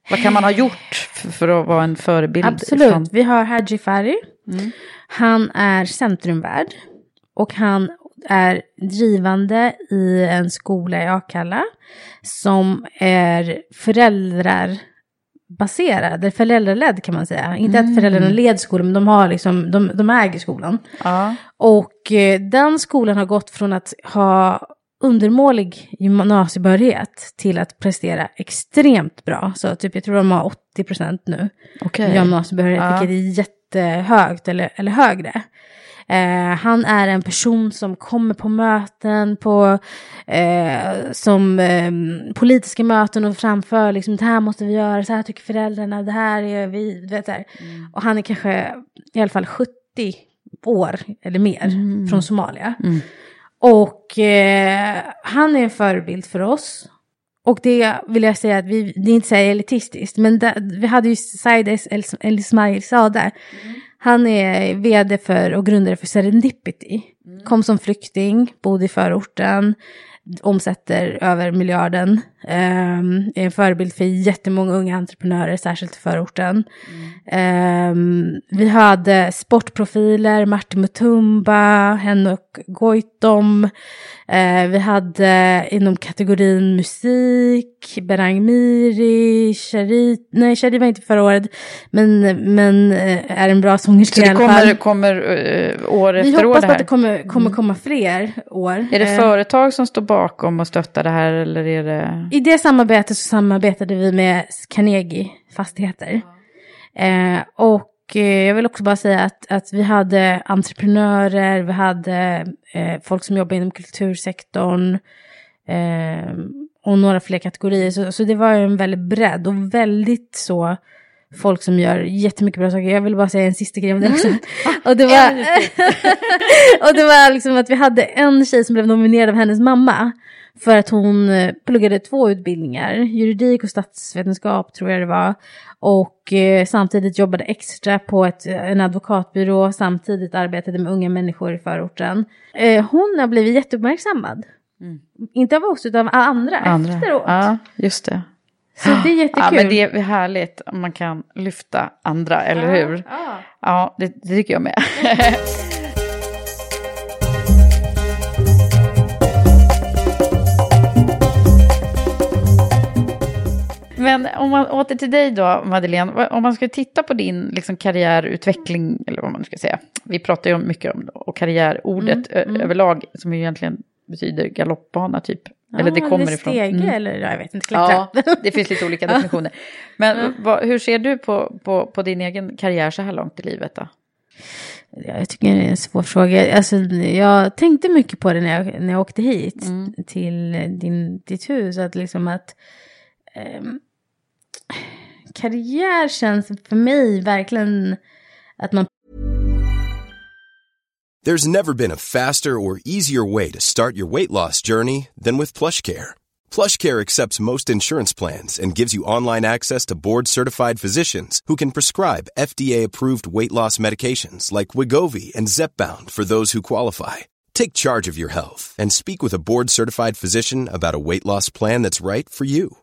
D: Vad kan man ha gjort för, för att vara en förebild?
B: absolut.
D: ifrån-
B: Vi har Haji Fari. Han är centrumvärd. Och han är drivande i en skola i Akalla. Som är föräldrar baserad, föräldraledd kan man säga. Inte att föräldrarna leder skolan, men de, har liksom, de, de äger skolan.
D: Ja.
B: Och eh, den skolan har gått från att ha undermålig gymnasiebehörighet till att prestera extremt bra. Så typ, jag tror de har 80 procent nu
D: Okej.
B: gymnasiebehörighet,
D: Ja.
B: vilket är jättehögt eller, eller högre. Eh, han är en person som kommer på möten, på eh, som eh, politiska möten och framför liksom det här måste vi göra, så här tycker föräldrarna, det här är vi, vet här. Och han är kanske i alla fall 70 år eller mer från Somalia. Och eh, han är en förebild för oss. Och det vill jag säga att vi, det är inte så här elitistiskt, men där, vi hade ju Said El, Ismail Sadeh. Han är vd för och grundare för Serendipity. Kom som flykting, bodde i förorten, omsätter över miljarden. Um, är en förebild för jättemånga unga entreprenörer, särskilt i förorten. Ehm, vi hade sportprofiler, Martin Mutumba, Henok Goitom. Eh, vi hade inom kategorin musik, Berang Miri, Shari, nej Shari var inte förra året, men, men eh, är en bra sångerska
D: Så
B: i
D: det
B: alla fall.
D: kommer, kommer uh, år
B: Vi
D: efter år
B: hoppas
D: det
B: på
D: här?
B: att det kommer, kommer komma fler år.
D: Är det
B: Eh,
D: företag som står bakom och stöttar det här eller är det?
B: I det samarbetet så samarbetade vi med Carnegie Fastigheter. Eh, och eh, jag vill också bara säga att, att vi hade entreprenörer, vi hade eh, folk som jobbar inom kultursektorn eh, och några fler kategorier. Så, så det var en väldigt bredd och väldigt så folk som gör jättemycket bra saker. Jag vill bara säga en sista grej om det också. och, det var, och det var liksom att vi hade en tjej som blev nominerad av hennes mamma. För att hon eh, pluggade två utbildningar, juridik och statsvetenskap tror jag det var. Och eh, samtidigt jobbade extra på ett, en advokatbyrå, samtidigt arbetade med unga människor i förorten. Eh, hon har blivit jätteuppmärksammad. Inte av oss, utan av andra,
D: Andra?
B: efteråt.
D: Ja, just det.
B: Så det är jättekul.
D: Ja, men det är härligt om man kan lyfta andra, eller hur?
B: Ja.
D: Ja, det, det tycker jag med. Men om man åter till dig då, Madeleine. Om man ska titta på din liksom, karriärutveckling, eller vad man ska säga. Vi pratar ju mycket om och karriärordet ö- överlag, som ju egentligen betyder galoppbana typ. eller det kommer
B: eller
D: ifrån.
B: stege,
D: Mm.
B: eller ja, jag vet inte, klättra.
D: Ja, det finns lite olika definitioner. Men vad, hur ser du på, på, på din egen karriär så här långt i livet då?
B: Jag tycker det är en svår fråga. Alltså, jag tänkte mycket på det när jag, när jag åkte hit
D: Mm.
B: till din, ditt hus. Att liksom att ehm, karriär känns för mig verkligen att man
E: There's never been a faster or easier way to start your weight loss journey than with PlushCare. PlushCare accepts most insurance plans and gives you online access to board-certified physicians who can prescribe FDA-approved weight loss medications like Wigovi and Zepbound for those who qualify. Take charge of your health and speak with a board-certified physician about a weight loss plan that's right for you.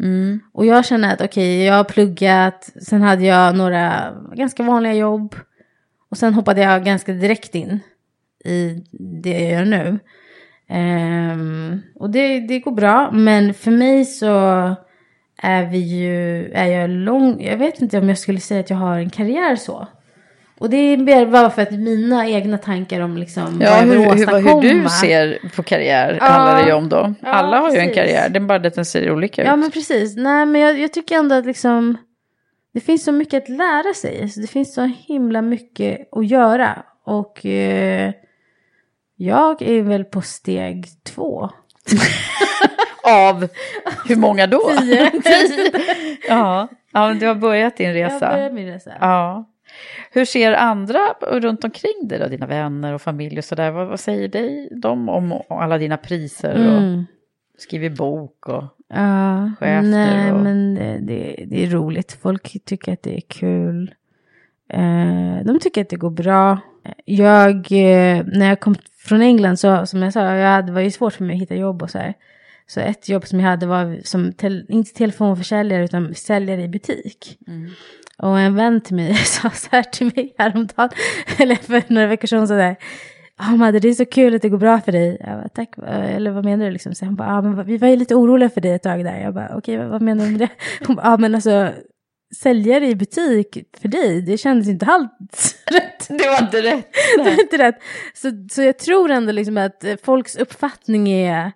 B: Mm. Och jag känner att okej, jag har pluggat, sen hade jag några ganska vanliga jobb. Och sen hoppade jag ganska direkt in i det jag gör nu. Um, och det, det går bra, men för mig så är vi ju, är jag lång, jag vet inte om jag skulle säga att jag har en karriär så. Och det är mer bara för att mina egna tankar om liksom
D: Ja,
B: vad jag vill
D: hur, hur, vad- hur du
B: åstadkomma.
D: ser på karriär
B: Ja.
D: handlar det ju om då.
B: Ja,
D: Alla har ju en
B: precis.
D: karriär, det är bara att den ser olika ut.
B: Ja men precis. Nej men jag, jag tycker ändå att liksom det finns så mycket att lära sig. Så det finns så himla mycket att göra. Och eh, jag är väl på steg två.
D: Av hur många då?
B: Tio.
D: ja. ja, men du har börjat din
B: Jag
D: resa.
B: börjar min resa.
D: Ja. Hur ser andra runt omkring dig då, dina vänner och familj och sådär? Vad, vad säger dig, de om alla dina priser och
B: Mm.
D: skriver bok och...
B: Ja,
D: chef nu
B: nej
D: och-
B: men det, det, det är roligt. Folk tycker att det är kul. Eh, de tycker att det går bra. Jag, eh, när jag kom från England så, som jag sa, jag hade, det var ju svårt för mig att hitta jobb och så här. Så ett jobb som jag hade var som, tel, inte telefonförsäljare utan säljare i butik. Och en vän till mig sa så här till mig häromdagen, eller för några veckor sedan sådär. Ja, Madde, det är så kul att det går bra för dig. Jag bara, tack. Eller vad menar du liksom? Så han bara, ja, men vi var ju lite oroliga för dig ett tag där. Jag bara, okej, vad, vad menar du med det? Hon bara, ja, men alltså, säljare i butik för dig, det kändes inte alls rätt.
D: Det var inte rätt.
B: Det var inte rätt. Så, så jag tror ändå liksom att eh, folks uppfattning är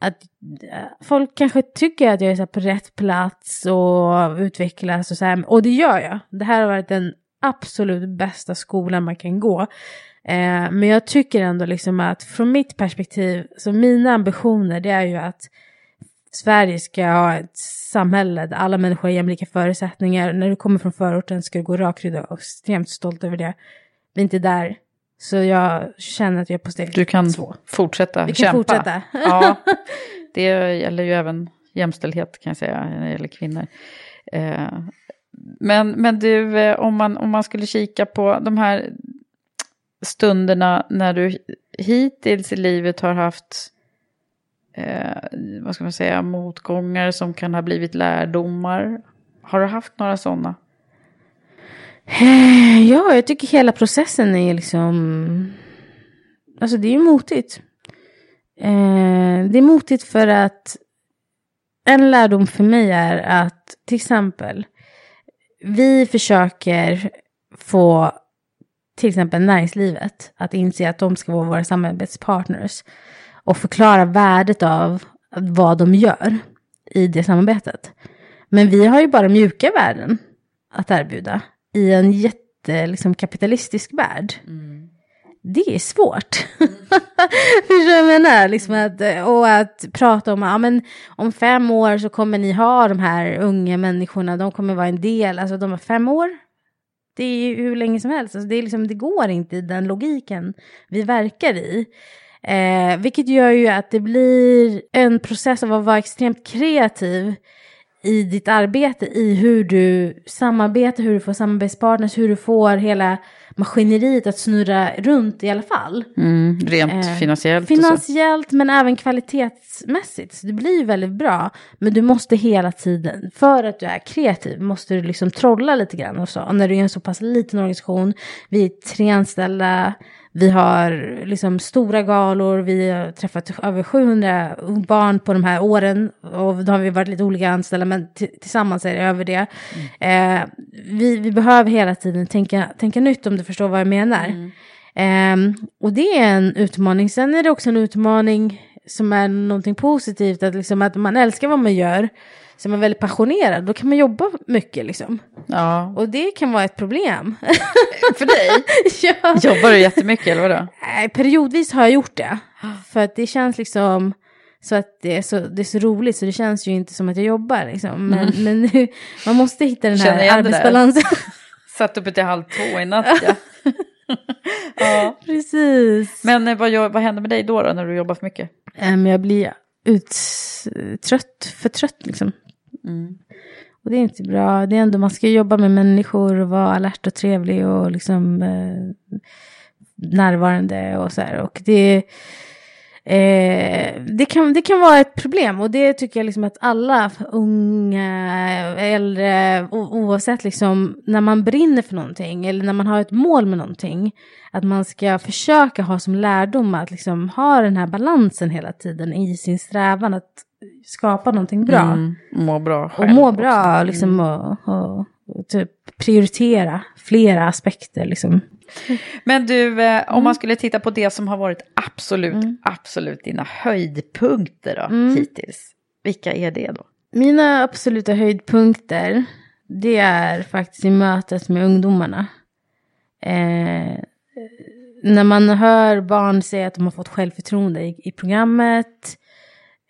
B: att eh, folk kanske tycker att jag är så här på rätt plats och utvecklas och så här. Och det gör jag. Det här har varit den absolut bästa skolan man kan gå. Eh, men jag tycker ändå liksom att från mitt perspektiv, så mina ambitioner det är ju att Sverige ska ha ett samhälle där alla människor har jämlika förutsättningar. När du kommer från förorten ska du gå rakryggad och extremt stolt över det. Vi är inte där så jag känner att jag är på steg
D: Du kan
B: två.
D: fortsätta
B: Vi kan
D: kämpa.
B: fortsätta.
D: Ja, det gäller ju även jämställdhet kan jag säga, när det gäller kvinnor. Eh, men, men du, eh, om man, om man skulle kika på de här stunderna när du hittills i livet har haft, eh, vad ska man säga, motgångar som kan ha blivit lärdomar. Har du haft några sådana?
B: Ja, jag tycker hela processen är liksom... Alltså det är ju motigt. Eh, det är motigt för att en lärdom för mig är att till exempel vi försöker få till exempel näringslivet att inse att de ska vara våra samarbetspartners och förklara värdet av vad de gör i det samarbetet. Men vi har ju bara mjuka värden att erbjuda i en jätte liksom, kapitalistisk värld. Det är svårt. Förstår du vad jag menar? Liksom att, och att prata om, ja men om fem år så kommer ni ha de här unga människorna, de kommer vara en del, alltså de har fem år. Det är ju hur länge som helst, alltså det, liksom, det går inte i den logiken vi verkar i. Eh, vilket gör ju att det blir en process av att vara extremt kreativ i ditt arbete, i hur du samarbetar, hur du får samarbetspartners, hur du får hela maskineriet att snurra runt i alla fall.
D: Mm, rent
B: Eh,
D: finansiellt.
B: Finansiellt men även kvalitetsmässigt. Så det blir ju väldigt bra. Men du måste hela tiden, för att du är kreativ, måste du liksom trolla lite grann och så. Och när du är en så pass liten organisation, vi är tre anställda, vi har liksom stora galor, vi har träffat över 700 barn på de här åren. Och då har vi varit lite olika anställda, men tillsammans är det över det. Eh, vi, vi behöver hela tiden tänka, tänka nytt om du förstår vad jag menar. Ehm, och det är en utmaning. Sen är det också en utmaning som är någonting positivt, att, liksom, att man älskar vad man gör, så man är väldigt passionerad, då kan man jobba mycket liksom.
D: Ja.
B: Och det kan vara ett problem.
D: För dig?
B: ja.
D: Jobbar du jättemycket eller vadå?
B: Nej, periodvis har jag gjort det. För att det känns liksom så att det är så, det är så roligt så det känns ju inte som att jag jobbar liksom. Men, men nu, man måste hitta den här arbetsbalansen.
D: Satt uppe till halv två i natt ja. ja.
B: Precis.
D: Men eh, vad, vad händer med dig då, då när du jobbar för mycket?
B: Men jag blir ut, trött, för trött liksom.
D: Mm.
B: Och det är inte bra. Det är ändå, man ska jobba med människor och vara alert och trevlig och liksom eh, närvarande och så här. Och det, eh, det, kan, det kan vara ett problem och det tycker jag liksom att alla unga, äldre, oavsett liksom när man brinner för någonting eller när man har ett mål med någonting, att man ska försöka ha som lärdom att liksom ha den här balansen hela tiden i sin strävan att skapa någonting bra.
D: Mm, må bra
B: Och
D: själv
B: må
D: också.
B: bra, liksom, och, och, och typ prioritera flera aspekter. Liksom.
D: Men du, eh, om
B: Mm.
D: man skulle titta på det som har varit absolut, absolut dina höjdpunkter då,
B: Mm.
D: hittills. Vilka är det då?
B: Mina absoluta höjdpunkter, det är faktiskt i mötet med ungdomarna. Eh, när man hör barn säga att de har fått självförtroende i, i programmet.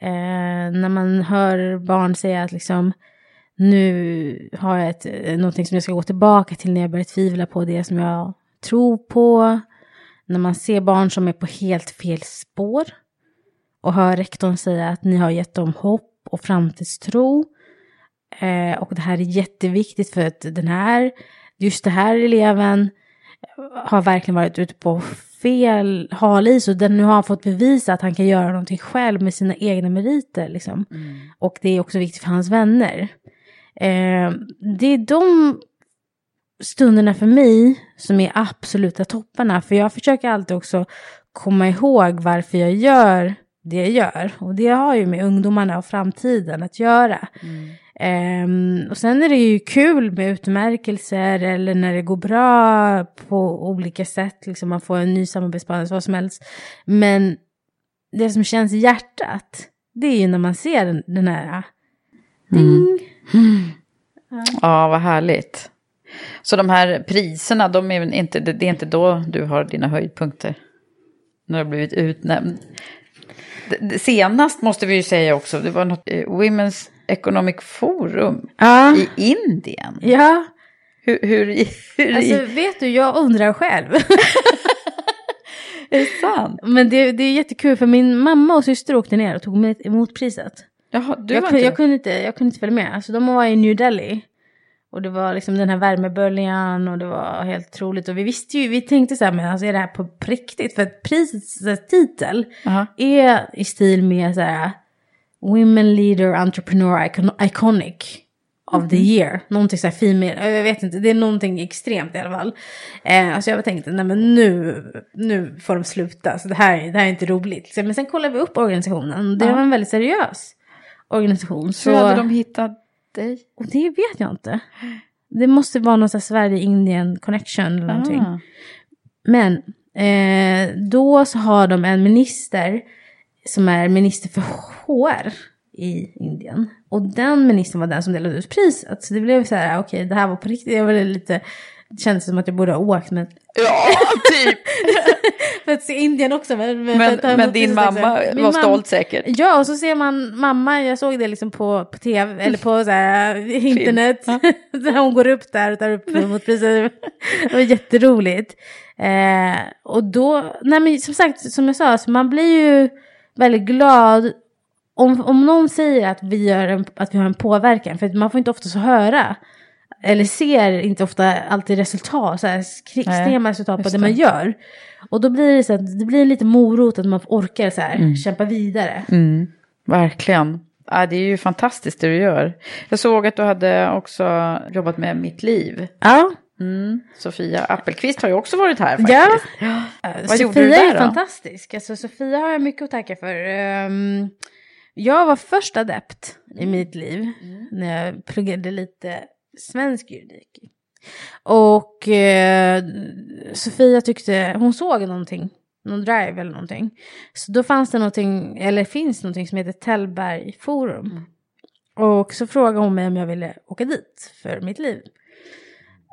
B: Eh, när man hör barn säga att liksom, nu har jag ett, eh, någonting som jag ska gå tillbaka till när jag börjar tvivla på det som jag tror på. När man ser barn som är på helt fel spår. Och hör rektorn säga att ni har gett dem hopp och framtidstro. Eh, och det här är jätteviktigt för att den här, just den här eleven har verkligen varit ute på fel halis och den nu har han fått bevisa att han kan göra någonting själv med sina egna meriter. Liksom. Och det är också viktigt för hans vänner. Eh, det är de stunderna för mig som är absoluta topparna. För jag försöker alltid också komma ihåg varför jag gör det jag gör. Och det har ju med ungdomarna och framtiden att göra. Ehm, och sen är det ju kul med utmärkelser eller när det går bra på olika sätt. Liksom man får en ny samarbetspartner, vad som helst. Men det som känns i hjärtat, det är ju när man ser den, den här... Ding!
D: Ja, vad härligt. Så de här priserna, de är inte, det är inte då du har dina höjdpunkter? När du har blivit utnämnd. Senast måste vi ju säga också, det var något eh, Women's Economic Forum
B: Ja.
D: i Indien.
B: Ja,
D: Hur, hur, hur
B: alltså vet du, jag undrar själv.
D: Är det sant?
B: Men det, det är jättekul för min mamma och syster åkte ner och tog emot priset.
D: Jaha, du
B: jag,
D: var inte
B: jag, kunde inte, jag kunde inte följa med. Alltså, de var i New Delhi. Och det var liksom den här värmeböljan och det var helt troligt. Och vi visste ju, vi tänkte så här, men alltså är det här på riktigt? För att prisets titel
D: Jaha.
B: är i stil med så här Women Leader Entrepreneur Icon- Iconic of the year. Någonting så här female, jag vet inte, det är någonting extremt i alla fall. Eh, alltså jag tänkte, nej men nu, nu får de sluta, så det här, det här är inte roligt. Men sen kollade vi upp organisationen, det
D: Ja.
B: var en väldigt seriös organisation.
D: Så hur hade de hittat dig?
B: Och det vet jag inte. Det måste vara någon Sverige-Indien connection eller någonting.
D: Ah.
B: Men eh, då så har de en minister som är minister för HR i Indien. Och den ministern var den som delade ut priset. Så det blev så här, okej det här var på riktigt. Jag var lite, det kändes som att jag borde ha åkt. Men
D: Ja, typ.
B: för att se Indien också. Men, men,
D: Men, men din mamma
B: Min
D: var stolt säkert.
B: Ja, och så ser man mamma, jag såg det liksom på, på tv, eller på så här, internet. Där hon går upp där och tar upp mot priset. Det var jätteroligt. Eh, och då, nej men som sagt, som jag sa, alltså man blir ju väldigt glad om, om någon säger att vi, gör en, att vi har en påverkan. För man får inte ofta så höra. Eller ser inte ofta alltid resultat, så här, skri-
D: Nej,
B: extrema resultat på
D: just
B: det man
D: det.
B: gör. Och då blir det så att det blir lite morot att man orkar så här, kämpa vidare.
D: Mm, verkligen. Ja, det är ju fantastiskt det du gör. Jag såg att du hade också jobbat med Mitt liv.
B: Ja,
D: Mm. Sofia Appelqvist har ju också varit här faktiskt.
B: ja.
D: Vad
B: Sofia
D: gjorde du
B: är
D: där då?
B: fantastisk. Alltså, Sofia har jag mycket att tacka för. Ehm, jag var först adept i
D: Mm.
B: mitt liv när jag pluggade lite svensk juridik. Och eh, Sofia tyckte, hon såg någonting, någon drive eller någonting. Så då fanns det någonting, eller finns någonting som heter Tällberg Forum.
D: Mm.
B: Och så frågade hon mig om jag ville åka dit för mitt liv.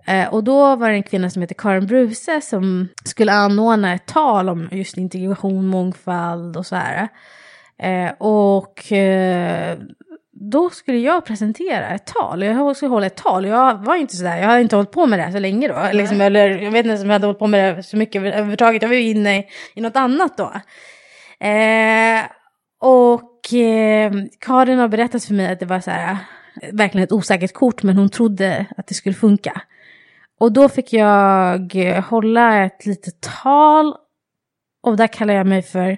B: Eh, och då var det en kvinna som heter Karin Bruse som skulle anordna ett tal om just integration, mångfald och så här. Eh, och eh, då skulle jag presentera ett tal. Jag skulle hålla ett tal. Jag var inte sådär, jag hade inte hållit på med det så länge då. Liksom, eller jag vet inte om jag hade hållit på med det så mycket över- överhuvudtaget. Jag var ju inne i, i något annat då. Eh, och eh, Karin har berättat för mig att det var så här, verkligen ett osäkert kort, men hon trodde att det skulle funka. Och då fick jag eh, hålla ett litet tal. Och där kallar jag mig för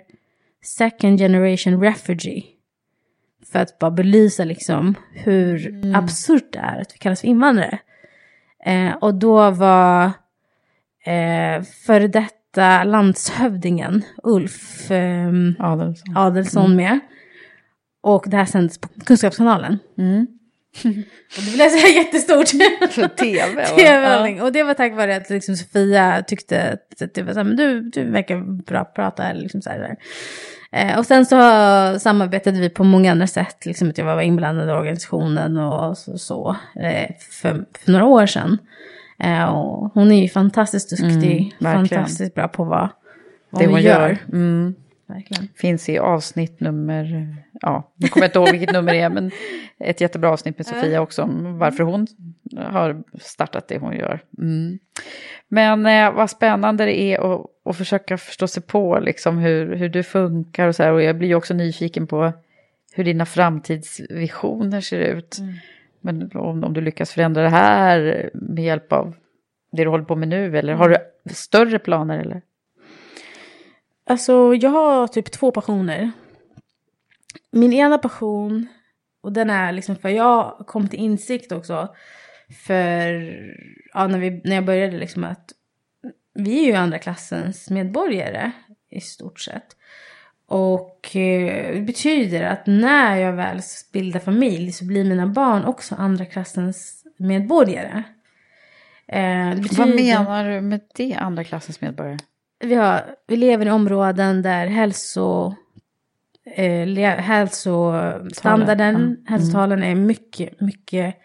B: second generation refugee. För att bara belysa liksom hur absurt det är att vi kallas för invandrare. Eh, och då var eh, före detta landshövdingen Ulf ehm,
D: Adelsson.
B: Adelsson med. Och det här sänds på Kunskapskanalen.
D: Mm.
B: Och det blev så här jättestort.
D: För tv.
B: TV
D: Ja.
B: Och det var tack vare att liksom Sofia tyckte att det var så här, men du, du verkar bra prata. Liksom så här. Eh, och sen så samarbetade vi på många andra sätt. Liksom att jag var inblandad i organisationen och så, så eh, för, för några år sedan. Eh, och hon är ju fantastiskt duktig.
D: Mm,
B: fantastiskt bra på vad, vad
D: Det
B: hon gör.
D: gör. Mm.
B: Verkligen.
D: Finns i avsnitt nummer, ja, nu kommer jag inte ihåg vilket nummer det är, men ett jättebra avsnitt med Sofia också om varför hon har startat det hon gör. Mm. Men eh, vad spännande det är att, att försöka förstå sig på liksom hur, hur du funkar och så här. Och jag blir ju också nyfiken på hur dina framtidsvisioner ser ut. Men om, om du lyckas förändra det här med hjälp av det du håller på med nu, eller har du större planer eller?
B: Alltså jag har typ två passioner. Min ena passion, och den är liksom för jag kom till insikt också. För ja, när, vi, när jag började liksom att vi är ju andra klassens medborgare i stort sett. Och eh, det betyder att när jag väl bildar familj så blir mina barn också andra klassens medborgare. Eh, betyder...
D: Vad menar du med det, andra klassens medborgare?
B: Vi, har, vi lever i områden där hälso, eh, hälsostandarden,
D: Mm.
B: hälsotalen är mycket, mycket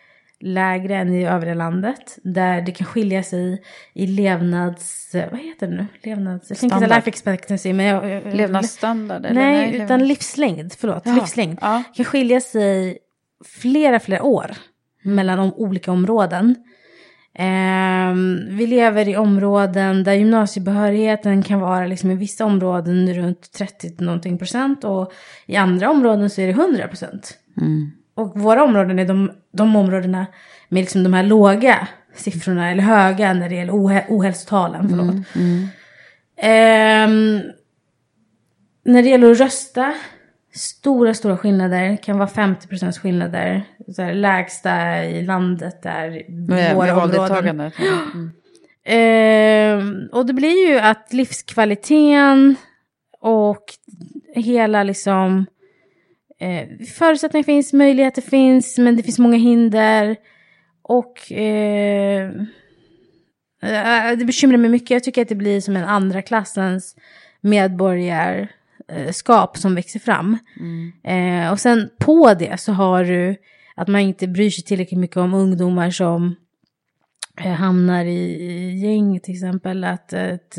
B: lägre än i övriga landet. Där det kan skilja sig i levnads... Vad heter det nu? Levnads... Jag tänkte life expectancy, men jag... jag-
D: Levnadsstandard? Eller?
B: Nej,
D: levnads-
B: utan livslängd. Förlåt,
D: Jaha,
B: livslängd.
D: ja.
B: kan skilja sig flera, flera år mellan de olika områden. Ehm, vi lever i områden där gymnasiebehörigheten kan vara liksom i vissa områden runt 30 någonting procent och i andra områden så är det 100 procent. Och våra områden är de, de områdena med liksom de här låga siffrorna, eller höga när det gäller ohä- ohälsotalen. Förlåt. Ehm, när det gäller att rösta, stora, stora skillnader. kan vara 50% skillnader. Så här, lägsta i landet är
D: Med,
B: våra
D: med
B: områden.
D: Mm.
B: Ehm, och det blir ju att livskvaliteten och hela liksom eh, förutsättningar finns, möjligheter finns, men det finns många hinder. Och eh, eh, det bekymrar mig mycket. Jag tycker att det blir som en andra klassens medborgarskap som växer fram. Eh, och sen på det så har du att man inte bryr sig tillräckligt mycket om ungdomar som eh, hamnar i, gäng till exempel. Att, att,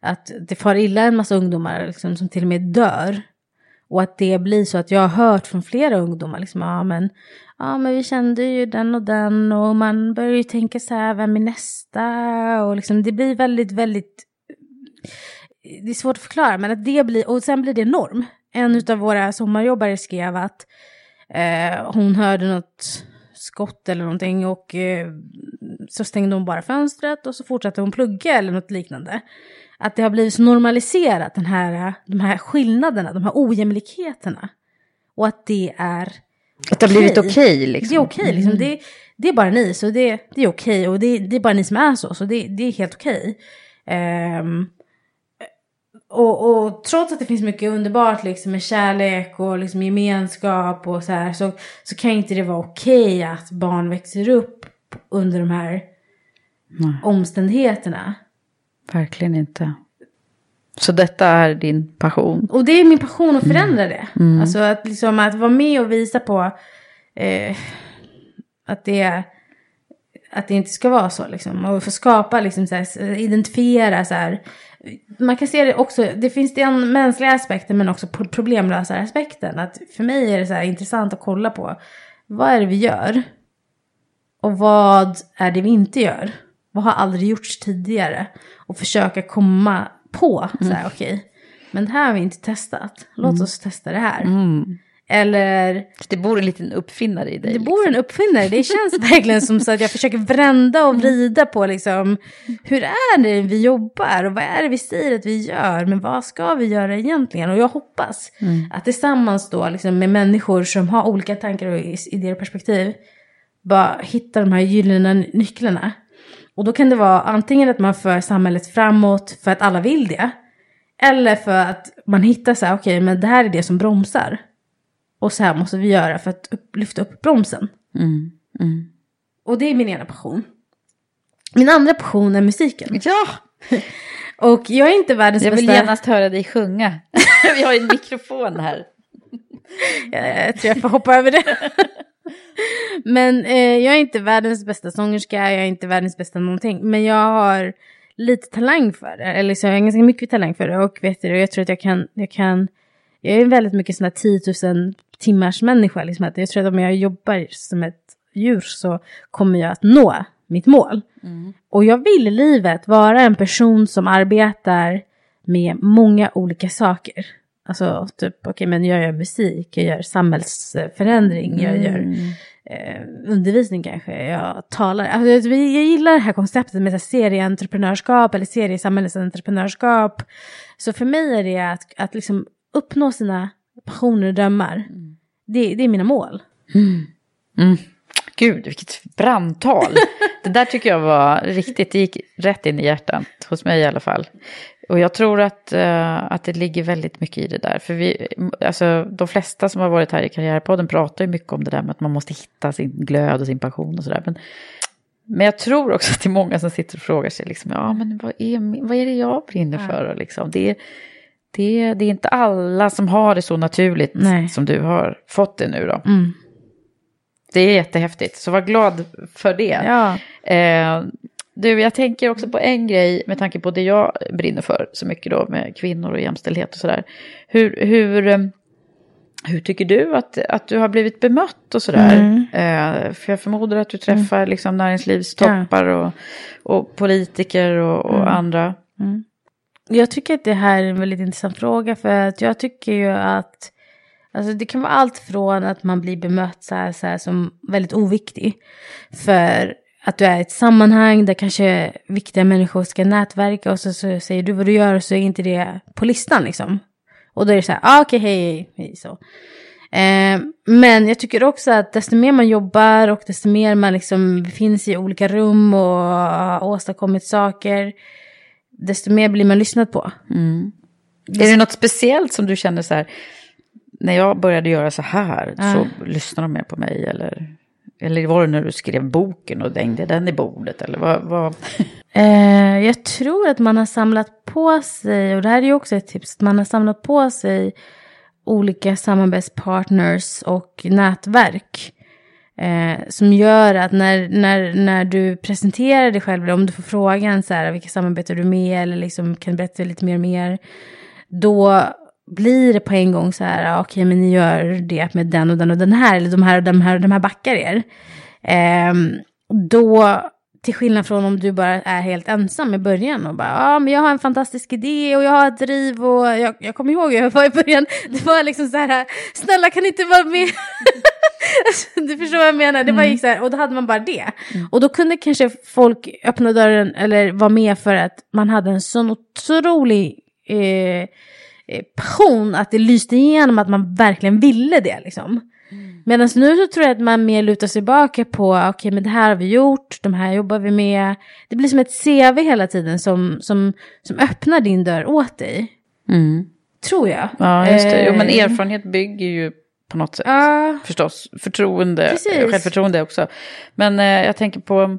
B: att det far illa en massa ungdomar liksom, som till och med dör. Och att det blir så att jag har hört från flera ungdomar, liksom, ja men, ja men vi kände ju den och den och man börjar ju tänka så här, vem är nästa? Och liksom det blir väldigt, väldigt, det är svårt att förklara, men att det blir, och sen blir det norm. En av våra sommarjobbare skrev att eh, hon hörde något skott eller någonting och eh, så stängde hon bara fönstret och så fortsatte hon plugga eller något liknande. Att det har blivit så normaliserat, den här, de här skillnaderna, de här ojämlikheterna. Och att det är
D: Att det har blivit okej liksom.
B: Det är okej, liksom.
D: Mm.
B: det, det är bara ni, så det, det är okej. Och det, det är bara ni som är så, så det, det är helt okej. Ehm, och, och trots att det finns mycket underbart liksom, med kärlek och liksom, gemenskap och så här, så, så kan inte det vara okej att barn växer upp under de här omständigheterna.
D: Verkligen inte. Så detta är din passion?
B: Och det är min passion att förändra det.
D: Mm.
B: Alltså att, liksom, att vara med och visa på eh, att, det, att det inte ska vara så. Liksom. Och få skapa, liksom, så här, identifiera så här. Man kan se det också, det finns den mänskliga aspekten men också pro- problemlösaraspekten. Att för mig är det så intressant att kolla på. Vad är det vi gör? Och vad är det vi inte gör? Vad har aldrig gjorts tidigare? Och försöka komma på, så här, okej, men det här har vi inte testat. Låt
D: Mm.
B: oss testa det här.
D: Mm.
B: Eller...
D: Det bor en liten uppfinnare i dig.
B: Det bor en uppfinnare. Det känns verkligen som så att jag försöker vrända och vrida på liksom, hur är det vi jobbar och vad är det vi säger att vi gör, men vad ska vi göra egentligen? Och jag hoppas
D: Mm.
B: att tillsammans då liksom med människor som har olika tankar och idéer och perspektiv, bara hitta de här gyllene nycklarna. Och då kan det vara antingen att man för samhället framåt för att alla vill det, eller för att man hittar så här, okej, men det här är det som bromsar. Och så här måste vi göra för att upp, lyfta upp bromsen.
D: Mm. Mm.
B: Och det är min ena passion. Min andra passion är musiken.
D: Ja!
B: Och jag är inte världens
D: Jag vill
B: bästa...
D: genast höra dig sjunga. Vi har ju en mikrofon här.
B: Jag, jag tror jag får hoppa över det. Men eh, jag är inte världens bästa sångerska, jag är inte världens bästa någonting. Men jag har lite talang för det. Eller så jag har ganska mycket talang för det. Och vet du, jag tror att jag kan, jag kan... Jag är väldigt mycket sån här 10 000 timmars människa. Liksom att jag tror att om jag jobbar som ett djur så kommer jag att nå mitt mål. Och jag vill i livet vara en person som arbetar med många olika saker. Alltså typ, okej men jag gör musik, jag gör samhällsförändring, jag gör eh, undervisning kanske, jag talar. Alltså, jag, jag gillar det här konceptet med så här serieentreprenörskap eller seriesamhällesentreprenörskap. Så för mig är det att, att liksom uppnå sina passioner och drömmar. Det, det är mina mål.
D: Mm. Gud, vilket brandtal. det där tycker jag var riktigt, det gick rätt in i hjärtat, hos mig i alla fall. Och jag tror att, eh, att det ligger väldigt mycket i det där. För vi, alltså, de flesta som har varit här i Karriärpodden pratar ju mycket om det där med att man måste hitta sin glöd och sin passion och sådär. Men, men jag tror också att det är många som sitter och frågar sig, liksom, ja men vad är, vad är det jag brinner för? Och liksom, det, är- det, är- det är inte alla som har det så naturligt
B: Nej.
D: som du har fått det nu då.
B: Mm.
D: Det är jättehäftigt, så var glad för det.
B: Ja.
D: Eh, du, jag tänker också på en grej med tanke på det jag brinner för så mycket då med kvinnor och jämställdhet och sådär. Hur, hur, eh, hur tycker du att, att du har blivit bemött och sådär?
B: Mm.
D: Eh, för jag förmodar att du träffar liksom näringslivstoppar och, och politiker och, och
B: Mm.
D: andra.
B: Jag tycker att det här är en väldigt intressant fråga för att jag tycker ju att alltså det kan vara allt från att man blir bemött så här, så här som väldigt oviktig för att du är i ett sammanhang där kanske viktiga människor ska nätverka och så, så säger du vad du gör och så är inte det på listan liksom. Och då är det så här, ah, okej, hej, hej, hej, så. Eh, men jag tycker också att desto mer man jobbar och desto mer man liksom finns i olika rum och har åstadkommit saker, desto mer blir man lyssnat på.
D: Är det något speciellt som du känner så här, när jag började göra så här
B: Ja.
D: så lyssnar de mer på mig eller? Eller var det när du skrev boken och dängde den i bordet eller vad? vad?
B: Eh, jag tror att man har samlat på sig, och det här är ju också ett tips, att man har samlat på sig olika samarbetspartners och nätverk. Eh, som gör att när, när, när du presenterar dig själv, eller om du får frågan så här, vilka samarbetar du med, eller liksom kan du berätta lite mer och mer, då blir det på en gång så här, okej okej men ni gör det med den och den och den här, eller de här och de här och de här backar er. Eh, då, till skillnad från om du bara är helt ensam i början och bara, ja men jag har en fantastisk idé och jag har ett driv och jag, jag kommer ihåg hur jag var i början, det var liksom så här, snälla kan ni inte vara med? Alltså, du förstår vad jag menar, det bara gick så här, och då hade man bara det. Och då kunde kanske folk öppna dörren eller vara med för att man hade en sån otrolig eh, eh, passion att det lyste igenom att man verkligen ville det liksom. Medan nu så tror jag att man mer lutar sig tillbaka på, okej men det här har vi gjort, de här jobbar vi med. Det blir som ett CV hela tiden som, som, som öppnar din dörr åt dig. Tror jag.
D: Ja, just det. Jo, men
B: Eh,
D: erfarenhet bygger ju på något sätt.
B: Ja.
D: Förstås, förtroende,
B: Precis.
D: självförtroende också. Men eh, jag tänker på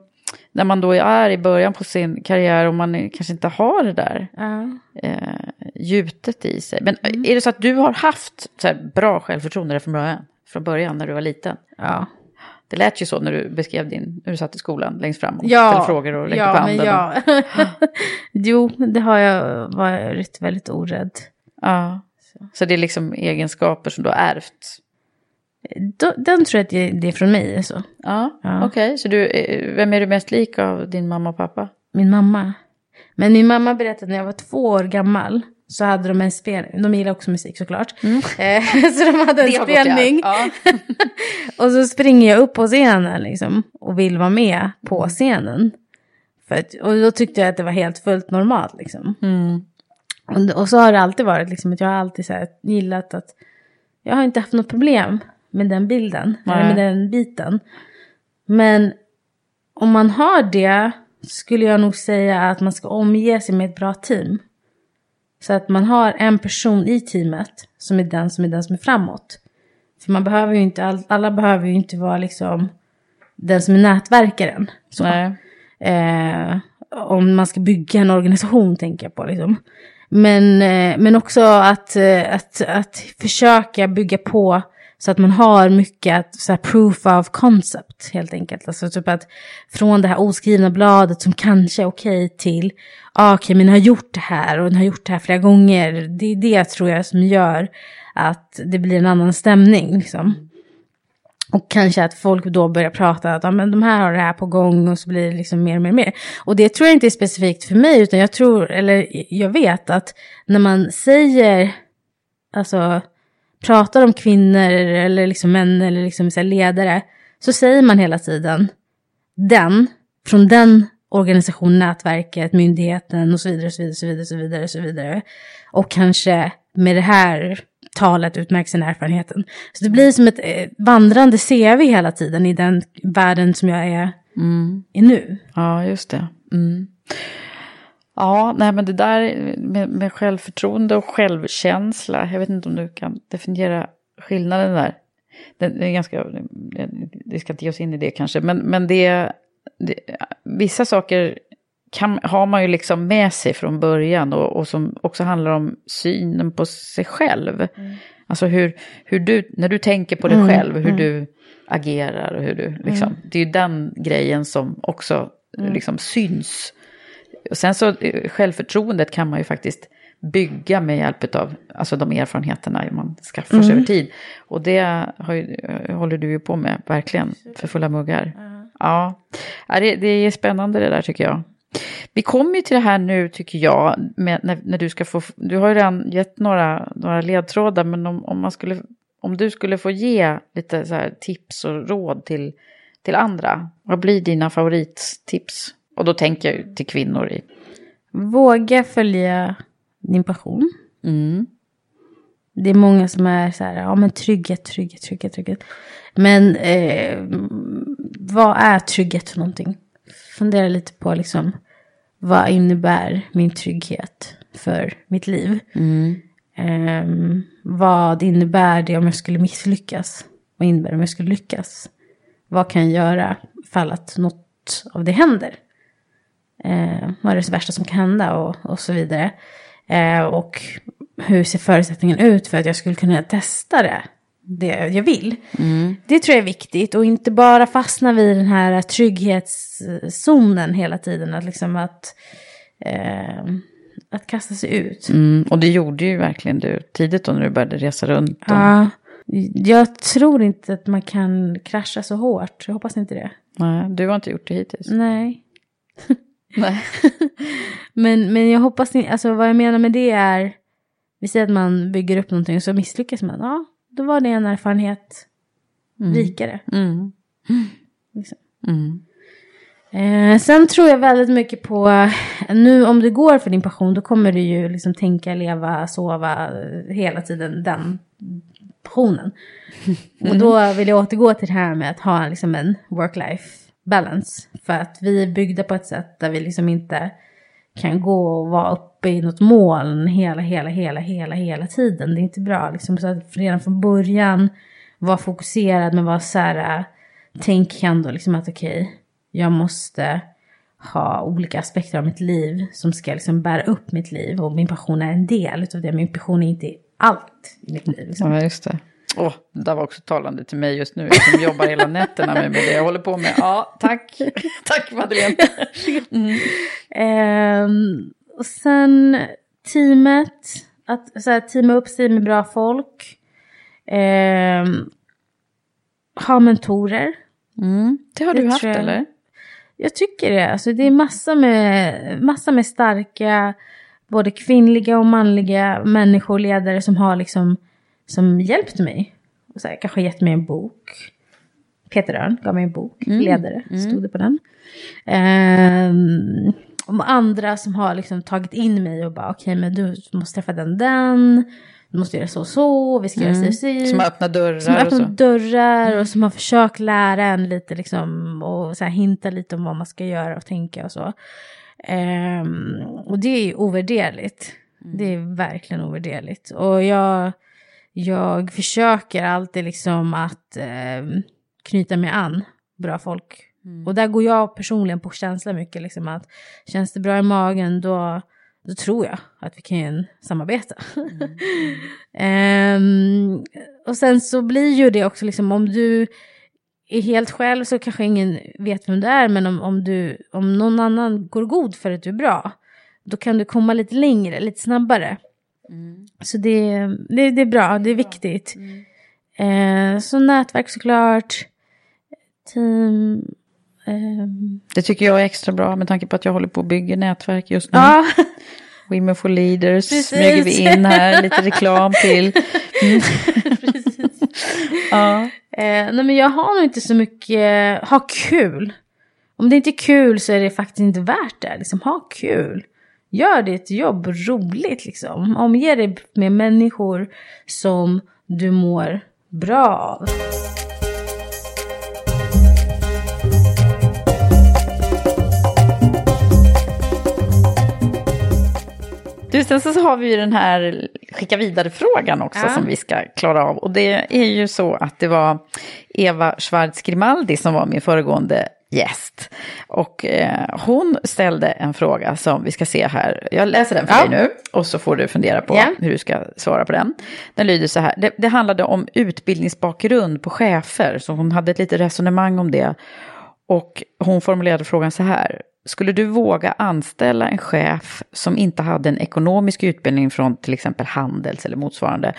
D: när man då är i början på sin karriär och man kanske inte har det där
B: Ja.
D: eh, gjutet i sig. Men är det så att du har haft så bra självförtroende från början, från början när du var liten?
B: Ja.
D: Det lät ju så när du beskrev din, när du satt i skolan längst fram och
B: Ja,
D: ställde frågor och räckte
B: ja,
D: på handen.
B: Men
D: och-
B: ja. jo, det har jag varit väldigt orädd.
D: ja. Så det är liksom egenskaper som du har ärvt?
B: Då- Den tror jag att det det är från mig. Alltså.
D: Ja,
B: Ja.
D: okej. Så du, eh, vem är du mest lik av din mamma och pappa?
B: Min mamma. Men min mamma berättade när jag var två år gammal. Så hade de en spelning, de gillar också musik såklart. Eh, så de hade en
D: Mm.
B: Spelning.
D: Ja.
B: och så springer jag upp på scenen liksom. Och vill vara med
D: Mm.
B: på scenen. För att, och då tyckte jag att det var helt fullt normalt liksom.
D: Mm.
B: Och, så har det alltid varit liksom att jag har alltid så här, gillat att jag har inte haft något problem med den bilden, eller
D: Nej.
B: med den biten. Men om man har det skulle jag nog säga att man ska omge sig med ett bra team. Så att man har en person i teamet som är den som är den som är framåt. För man behöver ju inte, all- alla behöver ju inte vara liksom den som är nätverkaren. Eh, om man ska bygga en organisation tänker jag på liksom. Men, eh, men också att, eh, att, att försöka bygga på så att man har mycket att, så här, proof of concept helt enkelt. Alltså typ att från det här oskrivna bladet som kanske är okej till, ah, okej men den har gjort det här och den har gjort det här flera gånger. Det är det tror jag som gör att det blir en annan stämning liksom. Och kanske att folk då börjar prata att ja, men de här har det här på gång och så blir det liksom mer och mer och mer. Och det tror jag inte är specifikt för mig utan jag tror, eller jag vet att när man säger, alltså pratar om kvinnor eller liksom män eller liksom så här ledare så säger man hela tiden den, från den organisationen, nätverket, myndigheten och så vidare, så vidare, så vidare, så vidare, så vidare. Och kanske med det här talet utmärks den erfarenheten. Så det blir som ett eh, vandrande CV hela tiden i den världen som jag är i nu.
D: Ja, just det. Mm. Ja, nej men det där med, med självförtroende och självkänsla, jag vet inte om du kan definiera skillnaden där. Det, det är ganska, vi ska inte ge oss in i det kanske, men, men det, det, vissa saker kan, har man ju liksom med sig från början och, och som också handlar om synen på sig själv. Alltså hur, hur du, när du tänker på dig
B: Mm,
D: själv, hur
B: mm.
D: du agerar och hur du liksom, det är ju den grejen som också
B: Mm.
D: liksom syns. Och sen så eh, självförtroendet kan man ju faktiskt bygga med hjälp av alltså de erfarenheterna man skaffar sig
B: Mm.
D: över tid. Och det har ju, håller du ju på med, verkligen, för fulla muggar. Ja, Ja, det, det är spännande det där tycker jag. Vi kommer ju till det här nu tycker jag, med, när, när du ska få, du har ju redan gett några, några ledtrådar, men om, om, man skulle, om du skulle få ge lite så här tips och råd till, till andra, vad blir dina favorittips? Och då tänker jag ju till kvinnor i...
B: Våga följa din passion.
D: Mm.
B: Det är många som är så här, ja men trygghet, trygghet, trygghet, trygghet. Men eh, vad är trygghet för någonting? Fundera lite på liksom, vad innebär min trygghet för mitt liv? Ehm, vad innebär det om jag skulle misslyckas? Vad innebär det om jag skulle lyckas? Vad kan jag göra ifall att något av det händer? Eh, vad är det värsta som kan hända och, och så vidare. Eh, och hur ser förutsättningen ut för att jag skulle kunna testa det? Det jag vill. Det tror jag är viktigt och inte bara fastna vid den här trygghetszonen hela tiden. Att liksom att, eh, att kasta sig ut.
D: Mm, och det gjorde ju verkligen du tidigt då när du började resa runt. Och,
B: Ja, jag tror inte att man kan krascha så hårt. Jag hoppas inte det.
D: nej, du har inte gjort det hittills.
B: Nej.
D: Nej.
B: Men, men jag hoppas inte, alltså vad jag menar med det är, vi säger att man bygger upp någonting och så misslyckas man. Ja, då var det en erfarenhet rikare.
D: Mm.
B: Liksom.
D: Mm.
B: Eh, sen tror jag väldigt mycket på, nu om du går för din passion då kommer du ju liksom tänka, leva, sova hela tiden den passionen. Och då vill jag återgå till det här med att ha liksom en work-life balance. För att vi är byggda på ett sätt där vi liksom inte kan gå och vara uppe i något moln hela, hela, hela, hela, hela tiden. Det är inte bra. Liksom, så att redan från början vara fokuserad men vara så här, äh, tänk ändå liksom att okej, jag måste ha olika aspekter av mitt liv som ska liksom bära upp mitt liv. Och min passion är en del utav det. Min passion är inte allt i mitt liv. Liksom.
D: Ja, just det. Åh, det där var också talande till mig just nu. Jag som jobbar hela nätterna med, med det jag håller på med. Ja, tack. tack Madeleine. Mm.
B: Ehm, och sen teamet, att så här, teama upp sig med bra folk. Ehm, ha mentorer.
D: Mm. Det har du
B: Det
D: haft
B: tror jag.
D: eller?
B: Jag tycker det. Alltså, det är massa med, massa med starka, både kvinnliga och manliga människor, ledare som har liksom, som hjälpt mig. Och så här, kanske gett mig en bok. Peter Örn gav mig en bok, ledare, stod det på den. Ehm, och andra som har liksom tagit in mig och bara, okej men du måste träffa den, den. Du måste göra så och så, vi ska göra så och så.
D: Som har öppnat dörrar
B: Som har
D: och så.
B: öppnat dörrar och som har försökt lära en lite liksom och så här hinta lite om vad man ska göra och tänka och så. Ehm, och det är ju ovärderligt. Det är verkligen ovärderligt. Och jag, jag försöker alltid liksom att ehm, knyta mig an bra folk. Och där går jag personligen på känsla mycket. Liksom att känns det bra i magen då, då tror jag att vi kan samarbeta. Ehm, och sen så blir ju det också liksom om du är helt själv så kanske ingen vet vem du är. Men om, om, du, om någon annan går god för att du är bra. Då kan du komma lite längre, lite snabbare. Så det, det, det är bra, det är viktigt. Eh, så nätverk såklart. Team. ehm,
D: Det tycker jag är extra bra med tanke på att jag håller på att bygga nätverk just nu.
B: ja,
D: Women for Leaders
B: Precis.
D: smyger vi in här, lite reklam till. Mm. ja.
B: Eh, nej men jag har nog inte så mycket, ha kul. Om det inte är kul så är det faktiskt inte värt det. Liksom, ha kul. Gör ditt jobb roligt liksom. Omge dig med människor som du mår bra av.
D: Du, sen så har vi ju den här skicka vidare-frågan också
B: Ja.
D: som vi ska klara av. Och det är ju så att det var Eva Schwartz Grimaldi som var min föregående gäst. Och eh, hon ställde en fråga som vi ska se här. Jag läser den för
B: Ja.
D: dig nu och så får du fundera på
B: Ja.
D: hur du ska svara på den. Den lyder så här. Det, det handlade om utbildningsbakgrund på chefer, så hon hade ett litet resonemang om det. Och hon formulerade frågan så här. skulle du våga anställa en chef som inte hade en ekonomisk utbildning från till exempel Handels eller motsvarande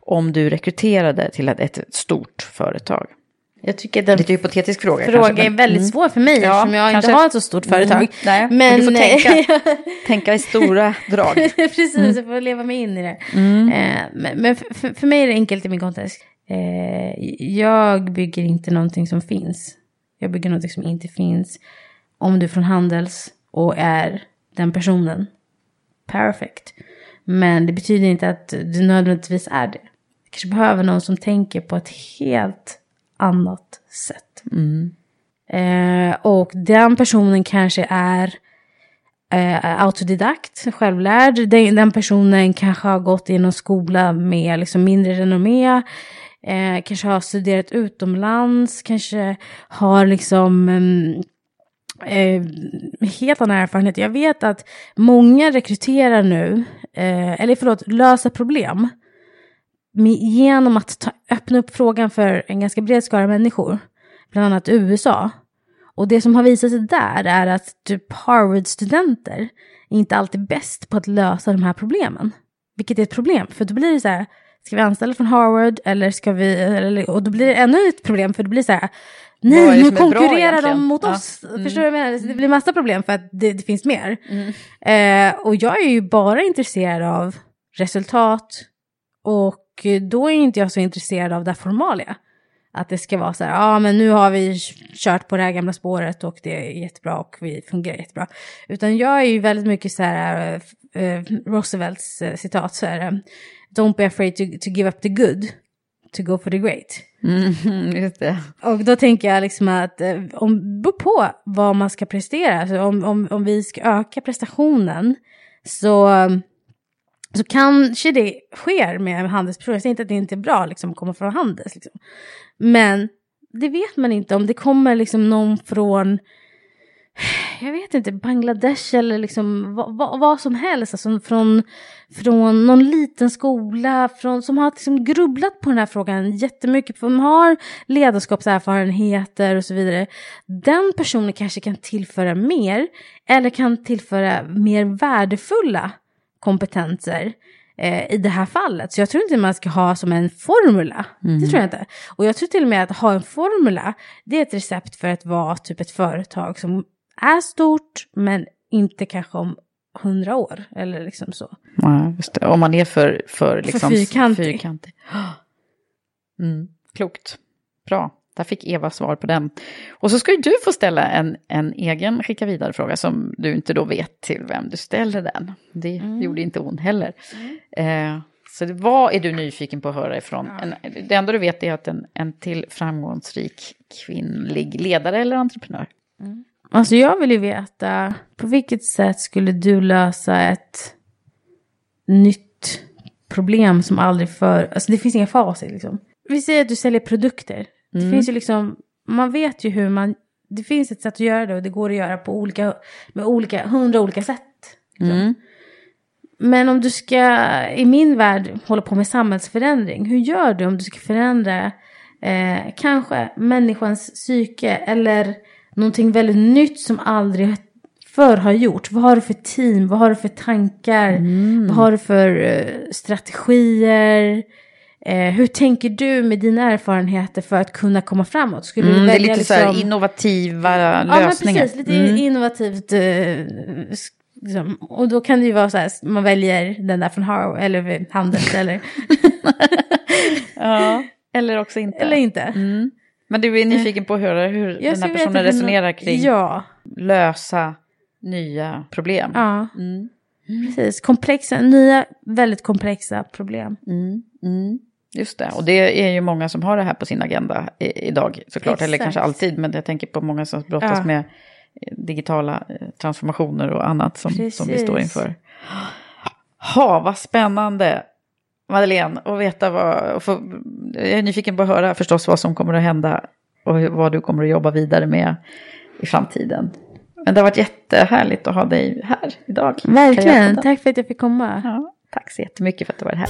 D: om du rekryterade till ett, ett stort företag?
B: Jag tycker den
D: Lite hypotetisk fråga.
B: fråga
D: kanske,
B: är
D: men-
B: väldigt
D: Mm.
B: svår för mig
D: Ja,
B: eftersom jag
D: kanske.
B: inte har ett så stort företag.
D: Mm, nej, men,
B: men
D: du får tänka, tänka i stora drag.
B: Precis,
D: Mm.
B: jag får leva mig in i det.
D: Mm.
B: Eh, men men för, för- mig är det enkelt i min kontext. Eh, jag bygger inte någonting som finns. Jag bygger någonting som inte finns. Om du är från Handels och är den personen. Perfect. Men det betyder inte att du nödvändigtvis är det. Du kanske behöver någon som tänker på ett helt annat sätt.
D: Mm.
B: Eh, och den personen kanske är eh, autodidakt, självlärd. Den, den personen kanske har gått i någon skola med liksom mindre renommé. Eh, kanske har studerat utomlands, kanske har liksom mm, eh, helt annan erfarenhet. Jag vet att många rekryterar nu, eh, eller förlåt, löser problem genom att ta, öppna upp frågan för en ganska bred skara människor, bland annat USA. Och det som har visat sig där är att typ Harvard-studenter är inte alltid bäst på att lösa de här problemen. Vilket är ett problem, för då blir det så här, ska vi anställa från Harvard eller ska vi, eller, och då blir det ännu ett problem för det blir så här,
D: är
B: nej nu
D: är
B: konkurrerar de mot
D: Ja.
B: oss.
D: Mm.
B: Förstår du vad jag menar? Det blir massa problem för att det, det finns mer.
D: Mm.
B: Eh, och jag är ju bara intresserad av resultat och då är inte jag så intresserad av det formalia. Att det ska vara så här, ja ah, men nu har vi kört på det här gamla spåret och det är jättebra och vi fungerar jättebra. Utan jag är ju väldigt mycket så här, eh, Roosevelts eh, citat så här, don't be afraid to, to give up the good, to go for the great.
D: Mm, just det.
B: Och då tänker jag liksom att eh, om, beror på vad man ska prestera, alltså om, om, om vi ska öka prestationen så, så kanske det sker med handelspersoner. Jag säger inte att det inte är bra liksom, att komma från handels. Liksom. Men det vet man inte om det kommer liksom någon från jag vet inte, Bangladesh eller liksom vad, vad, vad som helst. Alltså från, från någon liten skola från, som har liksom grubblat på den här frågan jättemycket. För de har ledarskapserfarenheter och så vidare. Den personen kanske kan tillföra mer eller kan tillföra mer värdefulla kompetenser eh, i det här fallet. Så jag tror inte man ska ha som en formula.
D: Mm.
B: Det tror jag inte. Och jag tror till och med att ha en formula, det är ett recept för att vara typ ett företag som är stort men inte kanske om hundra år eller liksom så.
D: Ja. Om man är för, för, liksom,
B: fyrkantig.
D: fyrkantig. Mm, klokt. Bra. Där fick Eva svar på den. Och så ska ju du få ställa en, en egen skicka vidare-fråga som du inte då vet till vem du ställer den. Det gjorde inte hon heller. Eh, så det, vad är du nyfiken på att höra ifrån? En, det enda du vet är att en, en till framgångsrik kvinnlig ledare eller entreprenör.
B: Alltså jag vill ju veta, på vilket sätt skulle du lösa ett nytt problem som aldrig för... Alltså det finns inga facit liksom. Vi säger att du säljer produkter. Det
D: Mm.
B: finns ju liksom, man vet ju hur man... Det finns ett sätt att göra det och det går att göra på olika, med olika, hundra olika sätt. liksom.
D: Mm.
B: Men om du ska, i min värld, hålla på med samhällsförändring, hur gör du om du ska förändra eh, kanske människans psyke eller någonting väldigt nytt som aldrig förr har gjort? Vad har du för team? Vad har du för tankar? Vad har du för eh, strategier? Eh, hur tänker du med dina erfarenheter för att kunna komma framåt? Skulle du
D: Mm, det är
B: välja
D: lite så här
B: liksom-
D: innovativa
B: Ja,
D: lösningar.
B: men precis. Lite
D: Mm.
B: innovativt. Eh, liksom. Och då kan det ju vara så här, man väljer den där från Harvard, eller Handels, eller,
D: Ja, eller också inte.
B: eller inte.
D: Mm. Men du är nyfiken på höra hur den här personen
B: hur
D: resonerar kring
B: Ja,
D: lösa nya problem.
B: ja.
D: Mm.
B: precis. Komplexa, nya, väldigt komplexa problem.
D: Mm. Just det, och det är ju många som har det här på sin agenda i, idag såklart. Eller
B: Exakt.
D: kanske alltid, men jag tänker på många som brottas
B: Ja.
D: med eh, digitala eh, transformationer och annat som, som vi står inför. Ha, vad spännande! Madeleine, att veta vad... Och få, jag är nyfiken på att höra förstås vad som kommer att hända och hur- vad du kommer att jobba vidare med i framtiden. Men det har varit jättehärligt att ha dig här idag.
B: Verkligen, tack för att jag fick komma.
D: Ja, tack så jättemycket för att du var här.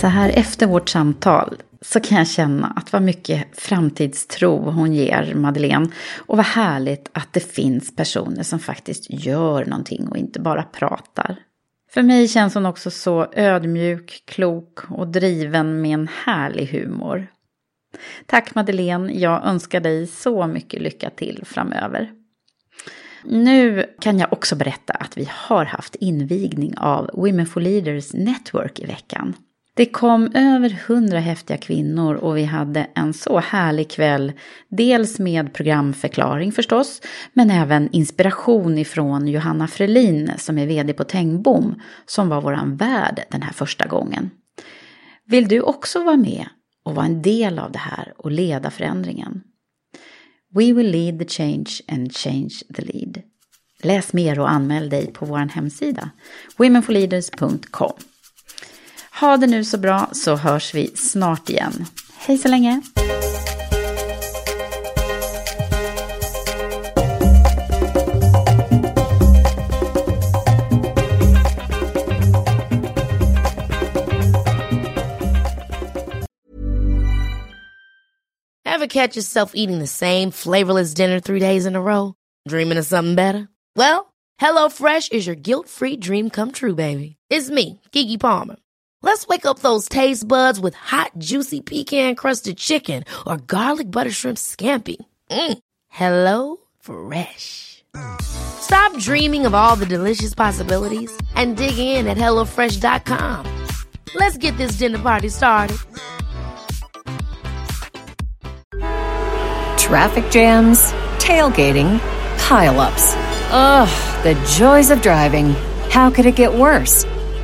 C: Så här efter vårt samtal så kan jag känna att vad mycket framtidstro hon ger Madeleine. Och vad härligt att det finns personer som faktiskt gör någonting och inte bara pratar. För mig känns hon också så ödmjuk, klok och driven med en härlig humor. Tack Madeleine, jag önskar dig så mycket lycka till framöver. Nu kan jag också berätta att vi har haft invigning av Women for Leaders Network i veckan. Det kom över hundra häftiga kvinnor och vi hade en så härlig kväll. Dels med programförklaring förstås, men även inspiration ifrån Johanna Frelin som är vd på Tengbom, som var våran värd den här första gången. Vill du också vara med och vara en del av det här och leda förändringen? We will lead the change and change the lead. Läs mer och anmäl dig på vår hemsida, womenforleaders.com. Ha det nu så bra så hörs vi snart igen. Hej så länge!
F: Ever catch yourself eating the same flavorless dinner three days in a row? Dreaming of something better? Well, HelloFresh is your guilt-free dream come true, baby. It's me, Kiki Palmer. Let's wake up those taste buds with hot, juicy pecan crusted chicken or garlic butter shrimp scampi. Mm. Hello Fresh. Stop dreaming of all the delicious possibilities and dig in at HelloFresh.com. Let's get this dinner party started.
G: Traffic jams, tailgating, pileups. Ugh, the joys of driving. How could it get worse?